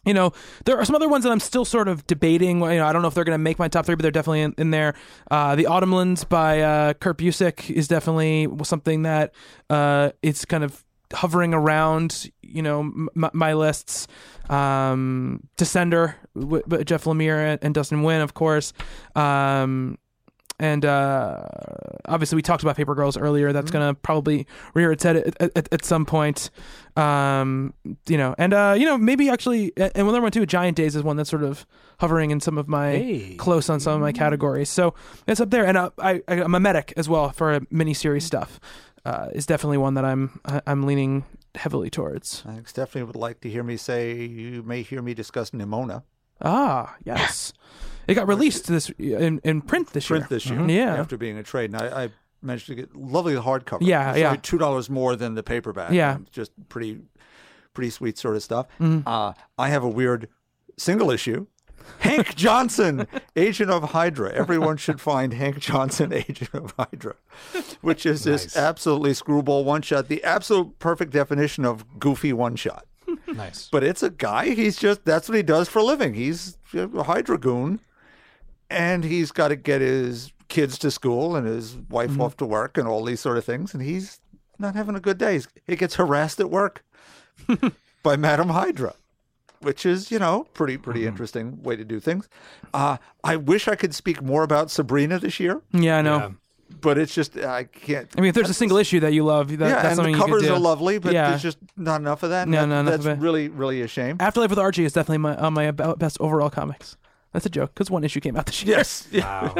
you know, there are some other ones that I'm still sort of debating. You know, I don't know if they're going to make my top three, but they're definitely in, in there. Uh, the Autumnlands by uh, Kurt Busiek is definitely something that uh, it's kind of hovering around. You know, m- my lists. Um, Descender, w- Jeff Lemire and, and Dustin Nguyen, of course. Um, and uh, obviously, we talked about Paper Girls earlier. That's gonna probably rear its head at, at, at some point. Um, you know, and uh, you know, maybe actually, and another one too. Giant Days is one that's sort of hovering in some of my Hey. close on some of my categories. So it's up there. And uh, I, I, I'm a medic as well for miniseries stuff. Uh, is definitely one that I'm I'm leaning heavily towards. I think Stephanie would like to hear me say you may hear me discuss Nimona Ah, yes, it got released this in, in print this year. print year. this year Mhm. Yeah, after being a trade. And I, I managed to get lovely hardcover. Yeah, It's yeah. only two dollars more than the paperback. Yeah. Just pretty, pretty sweet sort of stuff. Mm-hmm. Uh, I have a weird single issue. Hank Johnson, Agent of Hydra. Everyone should find Hank Johnson, Agent of Hydra, which is this absolutely screwball one shot, the absolute perfect definition of goofy one shot. Nice. But it's a guy. He's just that's what he does for a living. He's a Hydra goon, and he's got to get his kids to school and his wife mm-hmm. off to work and all these sort of things. And he's not having a good day. He's, he gets harassed at work by Madam Hydra, which is you know pretty pretty mm-hmm. interesting way to do things. Uh, I wish I could speak more about Sabrina this year, yeah, I know. Yeah. but it's just I can't. I mean, if there's a single issue that you love, that, yeah, that's and something the you could covers are lovely, but Yeah. there's just not enough of that. No, That- no, that's of it. really really a shame. Afterlife with Archie is definitely my on my best overall comics. That's a joke because one issue came out this year. Yes. Wow.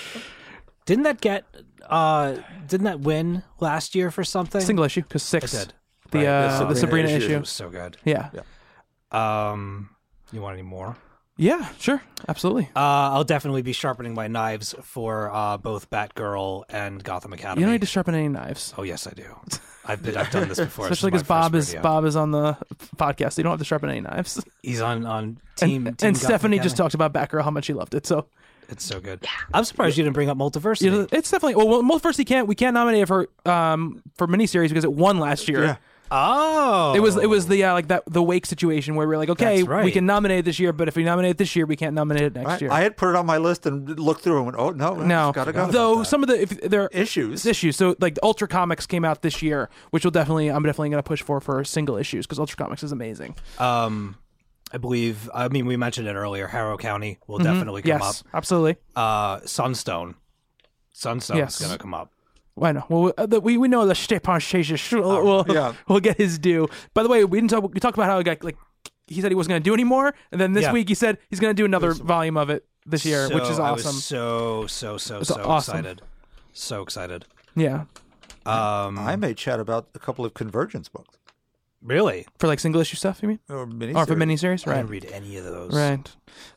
didn't that get? uh Didn't that win last year for something? single issue because six. It did. The Right, uh, the the Sabrina Sabrina issue. issue. Was so good. Yeah. Um, you want any more? Yeah, sure, absolutely. Uh, I'll definitely be sharpening my knives for uh, both Batgirl and Gotham Academy. You don't need to sharpen any knives, Oh yes, I do. I've been, I've done this before. Especially because Bob is rodeo. Bob is on the podcast. So you don't have to sharpen any knives. He's on on And, team. and team Gotham Stephanie just talked about Batgirl how much she loved it. So It's so good. I'm surprised you didn't bring up Multiversity. You know, it's definitely well. well most can't we can't nominate it for um for miniseries because it won last year. Yeah. Oh, It was it was the uh, like that the Wake situation where we are like, okay, That's right. we can nominate it this year, but if we nominate it this year, we can't nominate it next I, year. I had put it on my list and looked through and went, oh no, no, gotta go. though some of the if there are Issues. issues. So like Ultra Comics came out this year, which will definitely I'm definitely going to push for for single issues because Ultra Comics is amazing. Um, I believe. I mean, we mentioned it earlier. Harrow County will definitely come Mm-hmm. yes, absolutely. Uh, Sunstone. Sunstone's Yes. gonna come up. Why no? Well, uh, we we know the Stjepan Sejic will will yeah. will get his due. By the way, we didn't talk. We talked about how he got like he said he wasn't going to do anymore, and then this Yeah. week he said he's going to do another volume of it this year, which is So, I was awesome. so so so It's so awesome. excited. So excited. Yeah, Um, I may chat about a couple of convergence books really. for like single issue stuff, you mean? or mini. Or for miniseries, I right? didn't read any of those. Right.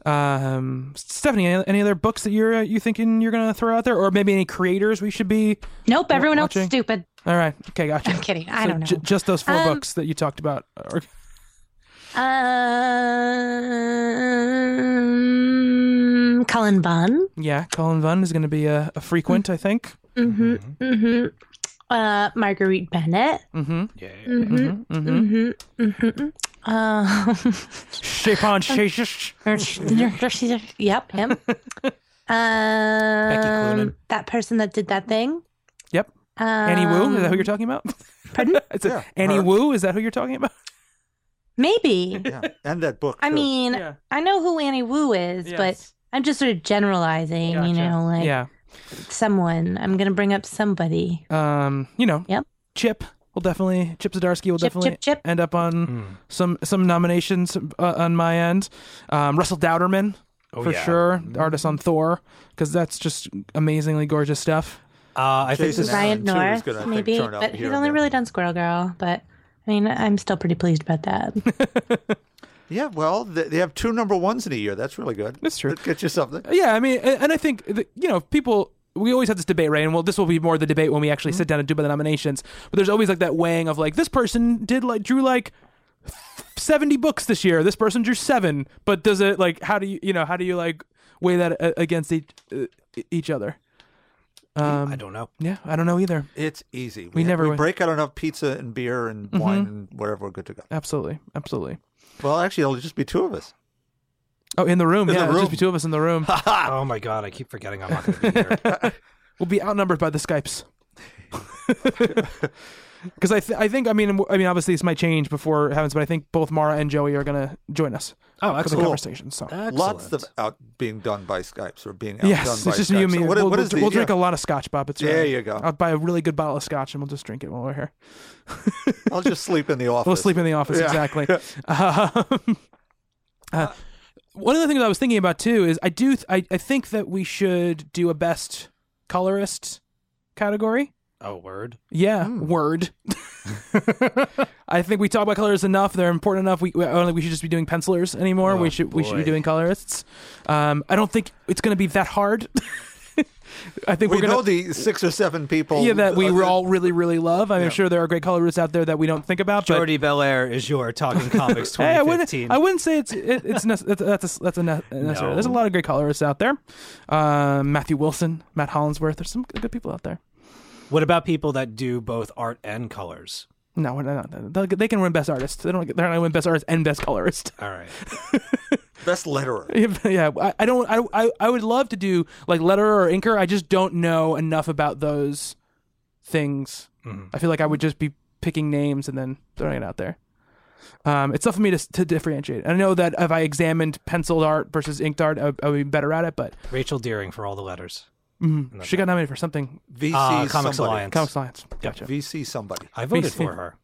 Um, Stephanie, any, any other books that you're uh, you thinking you're gonna throw out there, or maybe any creators we should be? Nope, everyone else watching? is stupid. All right. Okay, gotcha. I'm kidding. I So don't know. j- just those four Um, books that you talked about. Or, Um, Cullen Bunn. yeah, Cullen Bunn is gonna be a, a frequent, I think. Mm-hmm. Mm-hmm. Uh, Marguerite Bennett. Mm-hmm. Yeah. Mm-hmm. Mm-hmm. Mm-hmm. Um, Stjepan Sejic. yep, him. Cloonan. Um, that person that did that thing. Yep. Um, Annie Wu. Is that who you're talking about? Pardon? It's a- Yeah, Annie her. Wu. Is that who you're talking about? Maybe. Yeah, and that book. I too. mean, Yeah. I know who Annie Wu is, but Yes. I'm just sort of generalizing. You Gotcha. know, like yeah. Someone. I'm gonna bring up somebody. Um. You know. Yep. Chip will definitely. Chip Zdarsky will Chip, definitely chip, chip. end up on Hmm. some some nominations uh, on my end. Um, Russell Dauterman Oh, for yeah. sure, the artist on Thor, because that's just amazingly gorgeous stuff. Uh, I think Jason this, Allen, Ryan too, is North, gonna, I think, maybe, but he's only really done Squirrel Girl. But I mean, I'm still pretty pleased about that. Yeah, well, they, have two number ones in a year. That's really good. That's true. That gets you something. Yeah, I mean, and I think that, you know people. We always have this debate, right? And well, this will be more the debate when we actually Mm-hmm. sit down and do by the nominations. But there's always like that weighing of like this person did like drew like seventy books this year. This person drew seven, but does it like how do you you know how do you like weigh that uh, against each uh, each other? Um, I don't know. yeah, I don't know either. It's easy. We never we break out enough pizza and beer and Mm-hmm. wine and whatever. We're good to go. Absolutely, absolutely. Well, actually, it'll just be two of us. Oh, in the room, In the yeah, it'll just be two of us in the room. Oh my god, I keep forgetting I'm not going to be here. We'll be outnumbered by the Skypes. Because I, th- I think, I mean, I mean, obviously this might change before it happens, but I think both Mara and Joey are gonna join us Oh, for the excellent. conversation. So Lots of out being done by Skypes or being outdone yes, by it's just Skypes. you and me. So what- we'll what we'll, the- we'll drink a lot of Scotch, Bob. It's There right. you go. I'll buy a really good bottle of Scotch and we'll just drink it while we're here. I'll just sleep in the office. We'll sleep in the office Yeah. exactly. um, uh, one of the things I was thinking about too is I do th- I, I think that we should do a best colorist category. Oh, word. Yeah, Hmm. word. I think we talk about colors enough; they're important enough. We, we I don't think we should just be doing pencilers anymore. Oh, we should we should be doing colorists. Um, I don't think it's going to be that hard. I think We are gonna know the six or seven people. yeah that we uh, all really really love. I'm Yeah. sure there are great colorists out there that we don't think about. but- Jordie Bellaire is your Talking Comics Hey, I wouldn't. I wouldn't say it's it, it's nece- that's that's a, that's a ne- necessary. There's a lot of great colorists out there. Um, Matthew Wilson, Matt Hollingsworth. There's some good people out there. What about people that do both art and colors? No, we're not, they they can win best artist. They don't. They're not gonna win best artist and best colorist. All right. best letterer. yeah, I, I don't. I, I I would love to do like letterer or inker. I just don't know enough about those things. I feel like I would just be picking names and then throwing it out there. Um, it's tough for me to to differentiate. I know that if I examined penciled art versus inked art, I, I would be better at it. But Rachel Deering for all the letters. Mm, she got nominated for something. VC Uh, Comics somebody. Alliance. Comic Science. Gotcha. VC somebody. I voted VC. for her.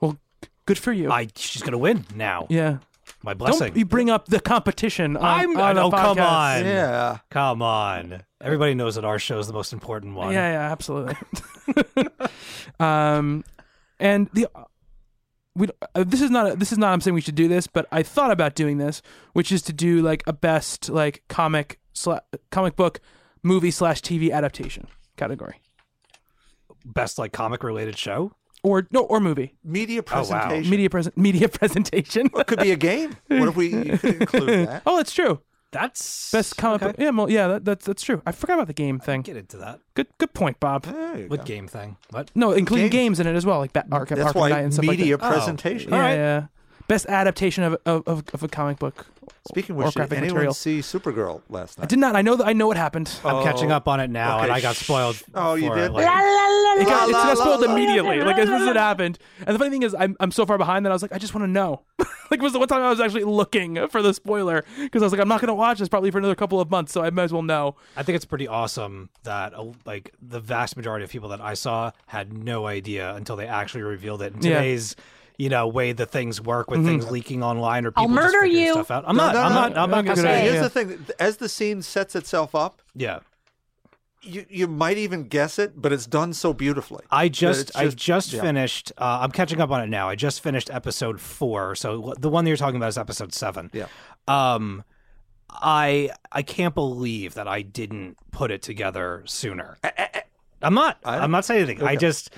Well, good for you. I she's gonna win now. yeah. My blessing. Don't you bring up the competition on, I'm- on a oh, come on. Yeah. Come on. Everybody knows that our show is the most important one. Yeah, yeah, absolutely. um, and the we uh, this is not this is not I'm saying we should do this, but I thought about doing this, which is to do like a best like comic sla- comic book movie slash TV adaptation category, Best like comic related show. or no, or movie Media Oh, wow. presentation. media present media presentation. It could be a game. What if we you could include that? oh, that's true. That's Best comic okay. Yeah, well, yeah, that, that's that's true. I forgot about the game thing. Get into that. Good good point, Bob. There you What go. game thing? What? No, including Games. games in it as well, like Bat- Arkham, That's Arkham why Knight and stuff media like that. media presentation. Yeah, Alright. yeah. Best adaptation of, of of of a comic book. Speaking of or which, did graphic anyone material. see Supergirl last night? I did not. I know that. I know what happened. I'm catching Oh, up on it now, and okay. I got spoiled. Oh, you for did? it, like- got, it la, got la, spoiled la, la, immediately, like as soon as it la. happened. And the funny thing is, I'm I'm so far behind that I was like, I just want to know. like it was the one time I was actually looking for the spoiler because I was like, I'm not going to watch this probably for another couple of months, so I might as well know. I think it's pretty awesome that uh, like the vast majority of people that I saw had no idea until they actually revealed it. In Yeah. today's you know way the things work with things leaking online or people I'll murder figuring you. stuff out. I'm No, not. no, I'm no, not. no, I'm no, not gonna say. idea. Here's Yeah. the thing: as the scene sets itself up, Yeah. you you might even guess it, but it's done so beautifully. I that just, I just yeah. finished. Uh, I'm catching up on it now. I just finished episode four. So the one that you're talking about is episode seven. Yeah. Um, I I can't believe that I didn't put it together sooner. I'm not. I- I'm not saying anything. I just.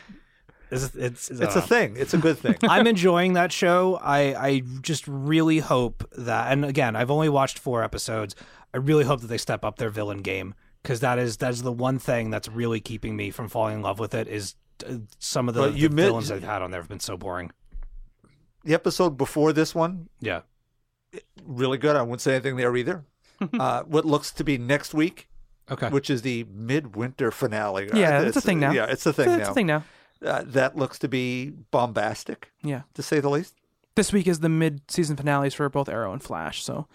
It's it's, It's a thing. It's a good thing. I'm enjoying that show. I I just really hope that, and again, I've only watched four episodes. I really hope that they step up their villain game because that is that is the one thing that's really keeping me from falling in love with it. Is uh, some of the, Well, the villains they've had on there have been so boring. the episode before this one, Yeah, really good. I wouldn't say anything there either. uh, what looks to be next week, okay. which is the midwinter finale. Yeah, Uh, it's a thing now. Yeah, it's a thing That's now. the thing now. Uh, that looks to be bombastic, Yeah, to say the least. this week is the mid-season finales for both Arrow and Flash. So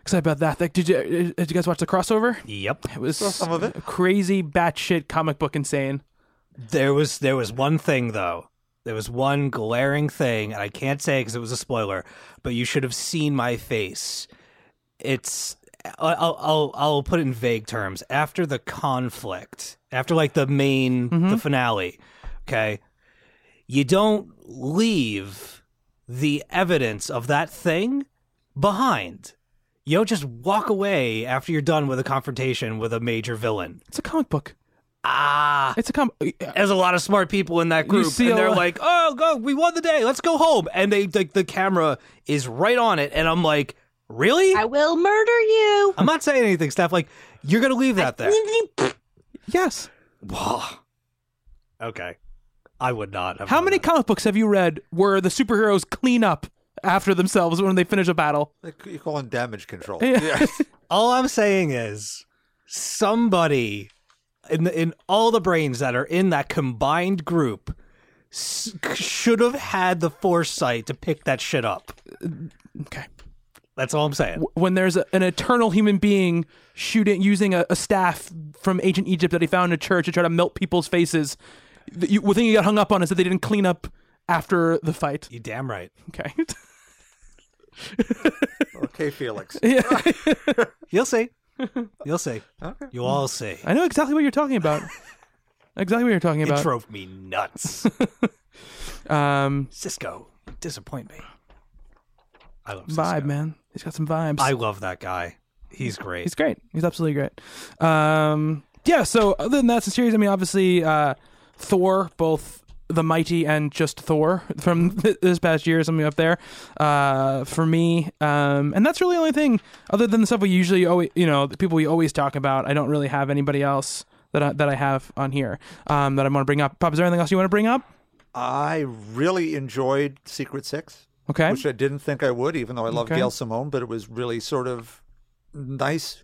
excited about that. Like, did you did you guys watch the crossover? Yep. It was Saw some of it. crazy, batshit comic book insane. There was there was one thing though. There was one glaring thing, and I can't say because it was a spoiler, but you should have seen my face. It's I'll I'll I'll put it in vague terms. After the conflict, after like the main the finale, okay, you don't leave the evidence of that thing behind. You don't just walk away after you're done with a confrontation with a major villain. It's a comic book. Ah, It's a comic. there's a lot of smart people in that group, see and they're lot- like, "Oh, go, we won the day. Let's go home." And they, like, the camera is right on it, and I'm like, "Really?" I will murder you. I'm not saying anything, Steph. Like, you're gonna leave that there? Yes. Whoa. Okay, I would not. Have How many that. comic books have you read where the superheroes clean up after themselves when they finish a battle? You call it damage control. Yeah. All I'm saying is, somebody in the, in all the brains that are in that combined group s- should have had the foresight to pick that shit up. Okay. That's all I'm saying. When there's a, an eternal human being shooting using a, a staff from ancient Egypt that he found in a church to try to melt people's faces, the, you, the thing you got hung up on is that they didn't clean up after the fight. You damn right. Okay. okay, Felix. yeah. You'll see. You'll see. Okay. You'll all see. I know exactly what you're talking about. exactly what you're talking about. It drove me nuts. um, Cisco, disappoint me. I love vibe, man. He's got some vibes. I love that guy. He's great. He's great. He's absolutely great. Um, yeah. So other than that, it's a series. I mean, obviously, uh, Thor, both the mighty and just Thor from this past year, something up there uh, for me. Um, and that's really the only thing, other than the stuff we usually always, you know, the people we always talk about. I don't really have anybody else that I, that I have on here um, that I want to bring up. Pop, is there anything else you want to bring up? I really enjoyed Secret Six. Okay. which I didn't think I would, even though I love Okay. Gail Simone, but it was really sort of nice.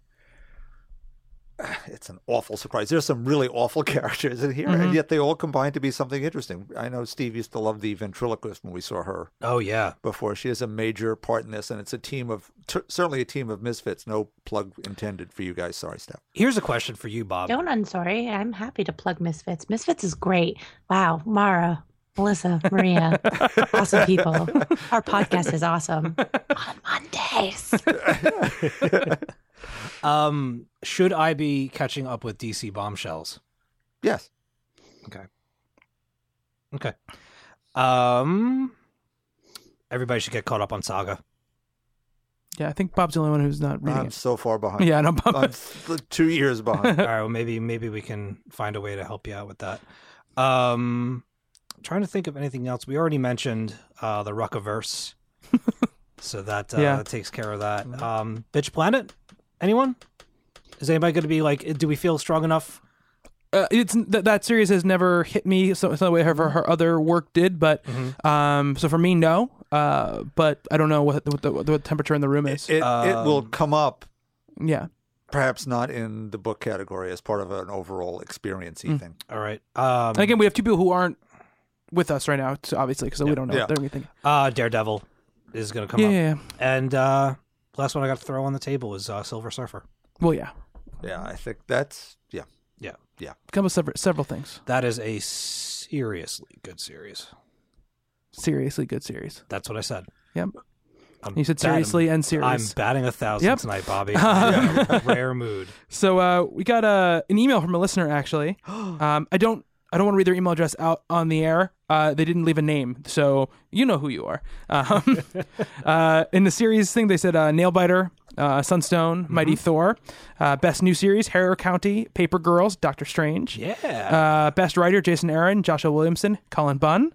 It's an awful surprise. There's some really awful characters in here, Mm-hmm. and yet they all combine to be something interesting. I know Steve used to love the ventriloquist when we saw her oh yeah. before. She has a major part in this, and it's a team of t- certainly a team of misfits. No plug intended for you guys. Sorry, Steph. Here's a question for you, Bob. Don't unsorry. I'm happy to plug Misfits. Misfits is great. Wow, Mara, Melissa, Maria, awesome people. Our podcast is awesome. On Mondays. Um, should I be catching up with DC bombshells? Yes. Okay. Okay. Um, everybody should get caught up on Saga. Yeah, I think Bob's the only one who's not reading I'm it. so far behind. Yeah, no, Bob. I'm two years behind. All right. Well, maybe maybe we can find a way to help you out with that. Um, trying to think of anything else. We already mentioned uh, the Ruckaverse. So that uh, Yeah. that takes care of that. Um, Bitch Planet. Anyone? Is anybody going to be like? Do we feel strong enough? uh, it's that that series has never hit me so, so the way her, her other work did, but um, so for me, no. Uh, but I don't know what what the, what the temperature in the room is. It, it will Um, come up, yeah, perhaps not in the book category, as part of an overall experiency thing. All right. Um, and again, we have two people who aren't with us right now, so obviously, because we don't know Yeah. what uh, Daredevil is going to come Yeah, up. yeah, yeah. And uh, last one I got to throw on the table is uh, Silver Surfer. Well, yeah, Yeah, I think that's yeah. Yeah, yeah. come with several several things. that is a seriously good series. Seriously, good series. That's what I said. Yep. I'm You said batting- seriously and serious. I'm batting a thousand Yep. tonight, Bobby. I'm in a rare mood. So uh, we got uh, an email from a listener actually. Um, I don't I don't want to read their email address out on the air. Uh, they didn't leave a name, so you know who you are. Um, uh, in the series thing, they said uh, Nailbiter, uh, Sunstone, Mighty Thor, uh, best new series, Harrow County, Paper Girls, Doctor Strange. Yeah. Uh, best writer, Jason Aaron, Joshua Williamson, Cullen Bunn.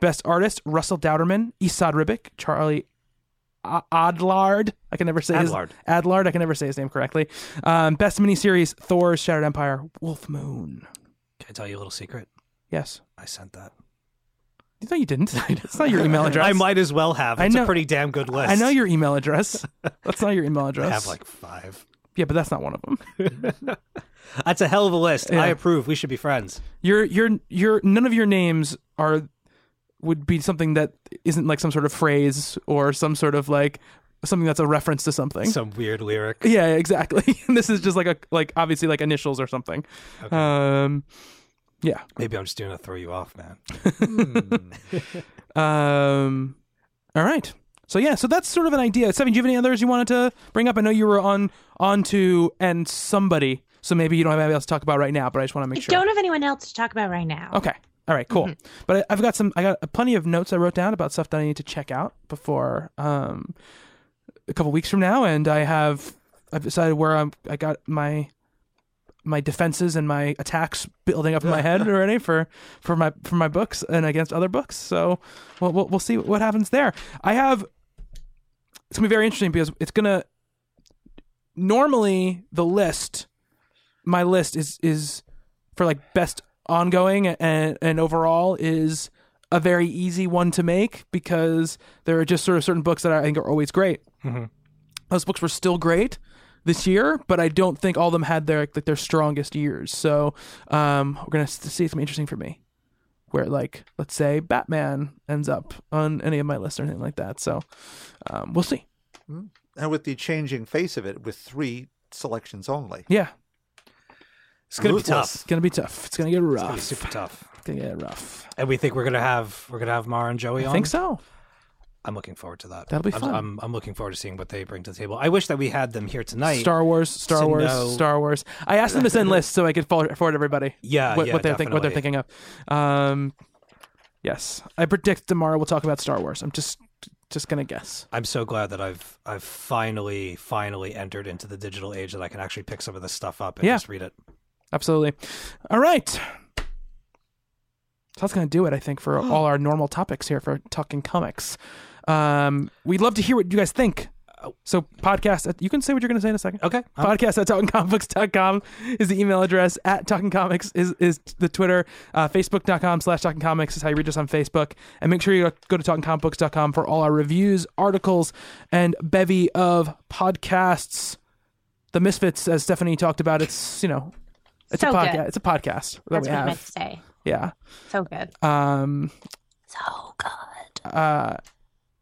Best artist, Russell Dauterman, Esad Ribic, Charlie Adlard. I can never say Adlard. his Adlard. I can never say his name correctly. Um, best miniseries, Thor's Shattered Empire, Wolf Moon. Can I tell you a little secret? Yes. I sent that. No, you didn't. That's not your email address. I might as well have. It's know- a pretty damn good list. I know your email address. That's not your email address. I have like five. yeah, but that's not one of them. That's a hell of a list. Yeah. I approve. We should be friends. Your your your none of your names are would be something that isn't like some sort of phrase or some sort of like something that's a reference to something. Some weird lyric. Yeah, exactly. And this is just like a like obviously like initials or something. Um, yeah. Maybe I'm just doing to throw you off, man. Um, all right. So yeah, so that's sort of an idea. Seven, do you have any others you wanted to bring up? I know you were on on to and somebody, so maybe you don't have anything else to talk about right now. But I just want to I make sure. I don't have anyone else to talk about right now. Okay. All right. Cool. But I, I've got some. I got plenty of notes I wrote down about stuff that I need to check out before um a couple weeks from now, and I have I've decided where I'm. I got my my defenses and my attacks building up in my head already for for my for my books and against other books. So we'll we'll, we'll see what happens there. I have. It's gonna be very interesting because it's gonna. Normally, the list, my list is is for like best ongoing and and overall is a very easy one to make because there are just sort of certain books that I think are always great. Mm-hmm. Those books were still great this year, but I don't think all of them had their like their strongest years. So um, we're gonna s- see something interesting for me, where like let's say Batman ends up on any of my lists or anything like that. So um, we'll see. And with the changing face of it, with three selections only. Yeah, It's gonna be tough. it's gonna be tough. It's gonna get It's rough. gonna be super tough. It's gonna get rough. And we think we're gonna have we're gonna have Mara and Joey I on. think so. I'm looking forward to that. That'll be I'm, fun. I'm, I'm looking forward to seeing what they bring to the table. I wish that we had them here tonight. Star Wars, Star Wars, know- Star Wars. I asked them to send lists so I could forward, forward everybody. Yeah, what, yeah, what they're think, what they're thinking of. Um, yes, I predict tomorrow we'll talk about Star Wars. I'm just just gonna guess. I'm so glad that I've I've finally finally entered into the digital age that I can actually pick some of this stuff up and Yeah. just read it. Absolutely. All right. So that's gonna do it. I think for all our normal topics here for talking comics. Um, we'd love to hear what you guys think. So podcast, you can say what you're going to say in a second. Okay. I'm- podcast at talkingcomics.com is the email address at talking comics is, is the twitter uh, facebook.com slash talking comics is how you reach us on facebook and make sure you go to talkingcomicbooks.com for all our reviews articles and bevy of podcasts the misfits as stephanie talked about it's you know it's So a podcast it's a podcast that That's we what I meant have to say. Yeah So good. um So good. uh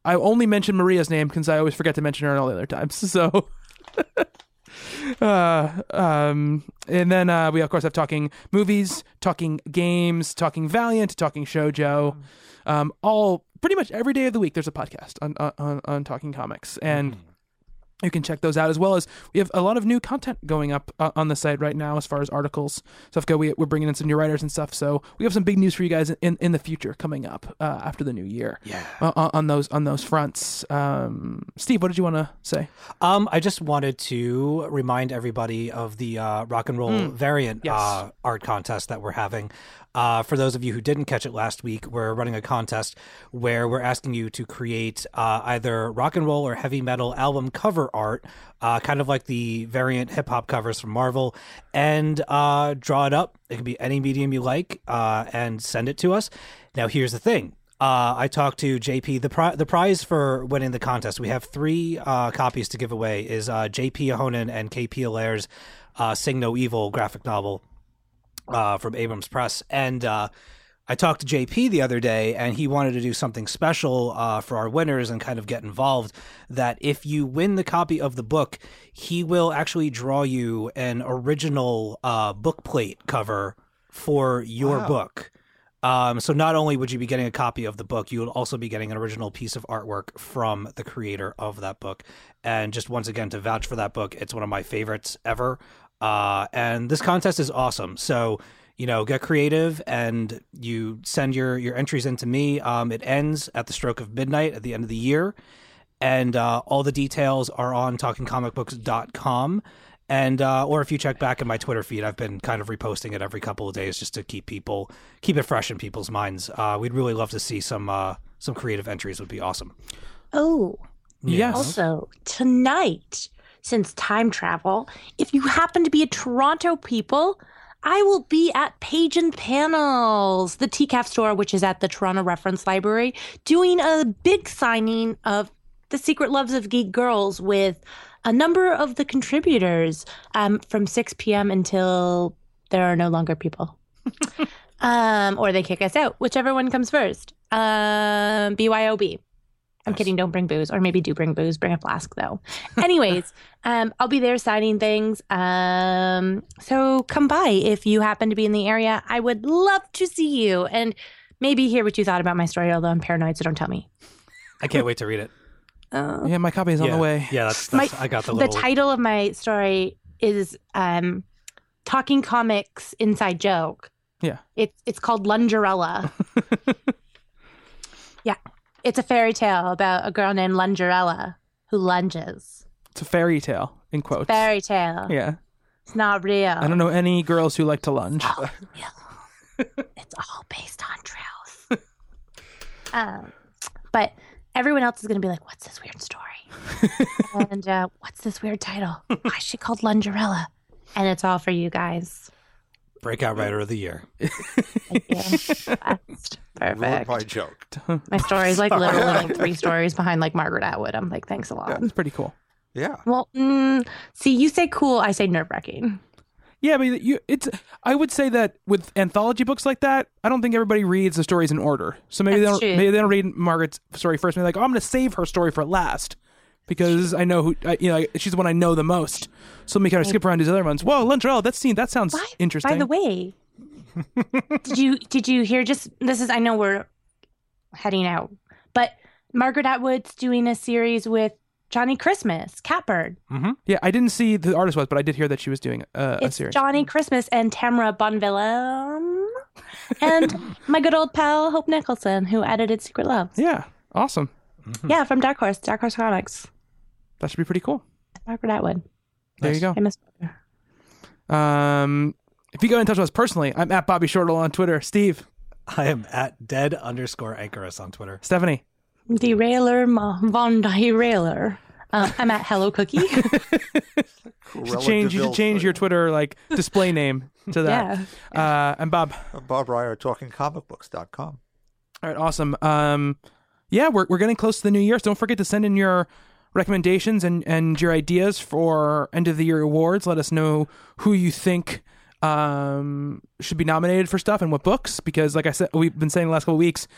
I only mention Maria's name because I always forget to mention her in all the other times. So, uh, um, and then uh, we of course have talking movies, talking games, talking Valiant, talking Shojo, um, all pretty much every day of the week. There's a podcast on on on talking comics, and you can check those out as well as we have a lot of new content going up uh, on the site right now as far as articles stuff go we, we're bringing in some new writers and stuff so we have some big news for you guys in, in the future coming up uh, after the new year Yeah. uh, on- those on those fronts um, steve what did you want to say Um, I just wanted to remind everybody of the uh, rock and roll variant Yes. uh, art contest that we're having. Uh, for those of you who didn't catch it last week, we're running a contest where we're asking you to create uh, either rock and roll or heavy metal album cover art, uh, kind of like the variant hip hop covers from Marvel, and uh, draw it up. It can be any medium you like, uh, and send it to us. Now, here's the thing. Uh, I talked to JP. The pri- the prize for winning the contest, we have three uh, copies to give away. Is uh, JP Ahonen and KP Alare's uh, "Sing No Evil" graphic novel uh, from Abrams Press, and uh, I talked to JP the other day, and he wanted to do something special uh, for our winners and kind of get involved. That if you win the copy of the book, he will actually draw you an original uh, book plate cover for your book. Um, so not only would you be getting a copy of the book, you would also be getting an original piece of artwork from the creator of that book. And just once again to vouch for that book, it's one of my favorites ever. Uh, and this contest is awesome. So you know, get creative and you send your your entries into me. Um, it ends at the stroke of midnight at the end of the year, and uh, all the details are on talkingcomicbooks.com. And uh, or if you check back in my Twitter feed, I've been kind of reposting it every couple of days just to keep people keep it fresh in people's minds. Uh, we'd really love to see some uh, some creative entries. Would be awesome. Oh, yes also tonight, since time travel, if you happen to be a Toronto people, I will be at Page and Panels, the TCAF store, which is at the Toronto Reference Library, doing a big signing of The Secret Loves of Geek Girls with a number of the contributors um, from 6 p.m. until there are no longer people. um, or they kick us out, whichever one comes first. Um, BYOB. I'm kidding. Don't bring booze, or maybe do bring booze. Bring a flask, though. Anyways, um, I'll be there signing things. Um, so come by if you happen to be in the area. I would love to see you and maybe hear what you thought about my story. Although I'm paranoid, so don't tell me. I can't wait to read it. yeah my copy is on yeah. the way Yeah, that's, My- I got the The title of my story is um, "Talking Comics Inside Joke." yeah It's it's called Lungerella. yeah, it's a fairy tale about a girl named Lungerella who lunges. it's a fairy tale in quotes Fairy tale. yeah It's not real. i don't know any girls who like to lunge Oh, it's all based on truth. um, but everyone else is going to be like, "What's this weird story?" and uh, "What's this weird title? Why is she called Lungerella?" And it's all for you guys. Breakout writer of the year. Thank you. Ruined Perfect. my joke. My story is like literally like three stories behind like Margaret Atwood. I'm like, thanks a lot. it's pretty cool Yeah. Well, mm, see, you say cool, I say nerve wracking. Yeah, but you it's I would say that with anthology books like that, I don't think everybody reads the stories in order. So maybe That's they don't true. maybe they don't read Margaret's story first. Maybe like, oh, I'm going to save her story for last because I know who I, you know she's the one I know the most. So let me kind of skip around these other ones. Whoa, Lentrell, that scene that sounds By, interesting. By the way, did you did you hear? Just this is I know we're heading out, but Margaret Atwood's doing a series with Johnny Christmas, Catbird. yeah, I didn't see the artist was, but I did hear that she was doing uh, a It's series. Johnny Christmas and Tamra Bonvillain, and my good old pal Hope Nicholson, who edited Secret Loves. yeah, awesome. Yeah, from Dark Horse, Dark Horse Comics. That should be pretty cool. Margaret Atwood. There you go. I miss her. Um, if you go in touch with us personally, I'm at Bobby Shortle on Twitter. Steve, I am at dead underscore anchorus on Twitter. Stephanie, Derailer Ma- Von Derailer. Um, I'm at Hello Cookie. you should change you should change your Twitter like display name to that. Uh, and Bob. Bob Reyer, talkingcomicbooks.com. All right, awesome. Um, yeah, we're we're getting close to the new year. So don't forget to send in your recommendations and and your ideas for end of the year awards. Let us know who you think um should be nominated for stuff and what books. Because like I said, we've been saying the last couple of weeks.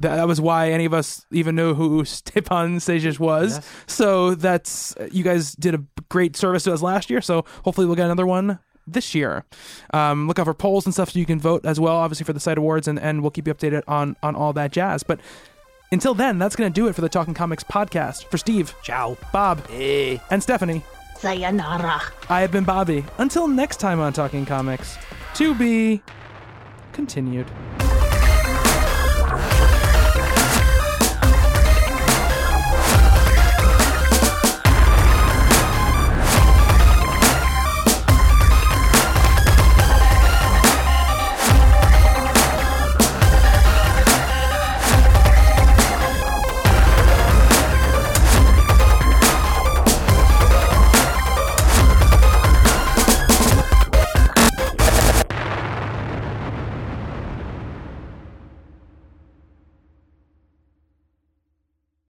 That, that was why any of us even knew who Stjepan Sejic was. So that's you guys did a great service to us last year. So hopefully we'll get another one this year. Um, look out for polls and stuff so you can vote as well, obviously for the site awards, and, and we'll keep you updated on on all that jazz. But Until then, that's going to do it for the Talking Comics podcast. For Steve, Ciao. Bob, eh. and Stephanie, Sayonara. I have been Bobby. Until next time on Talking Comics, to be continued.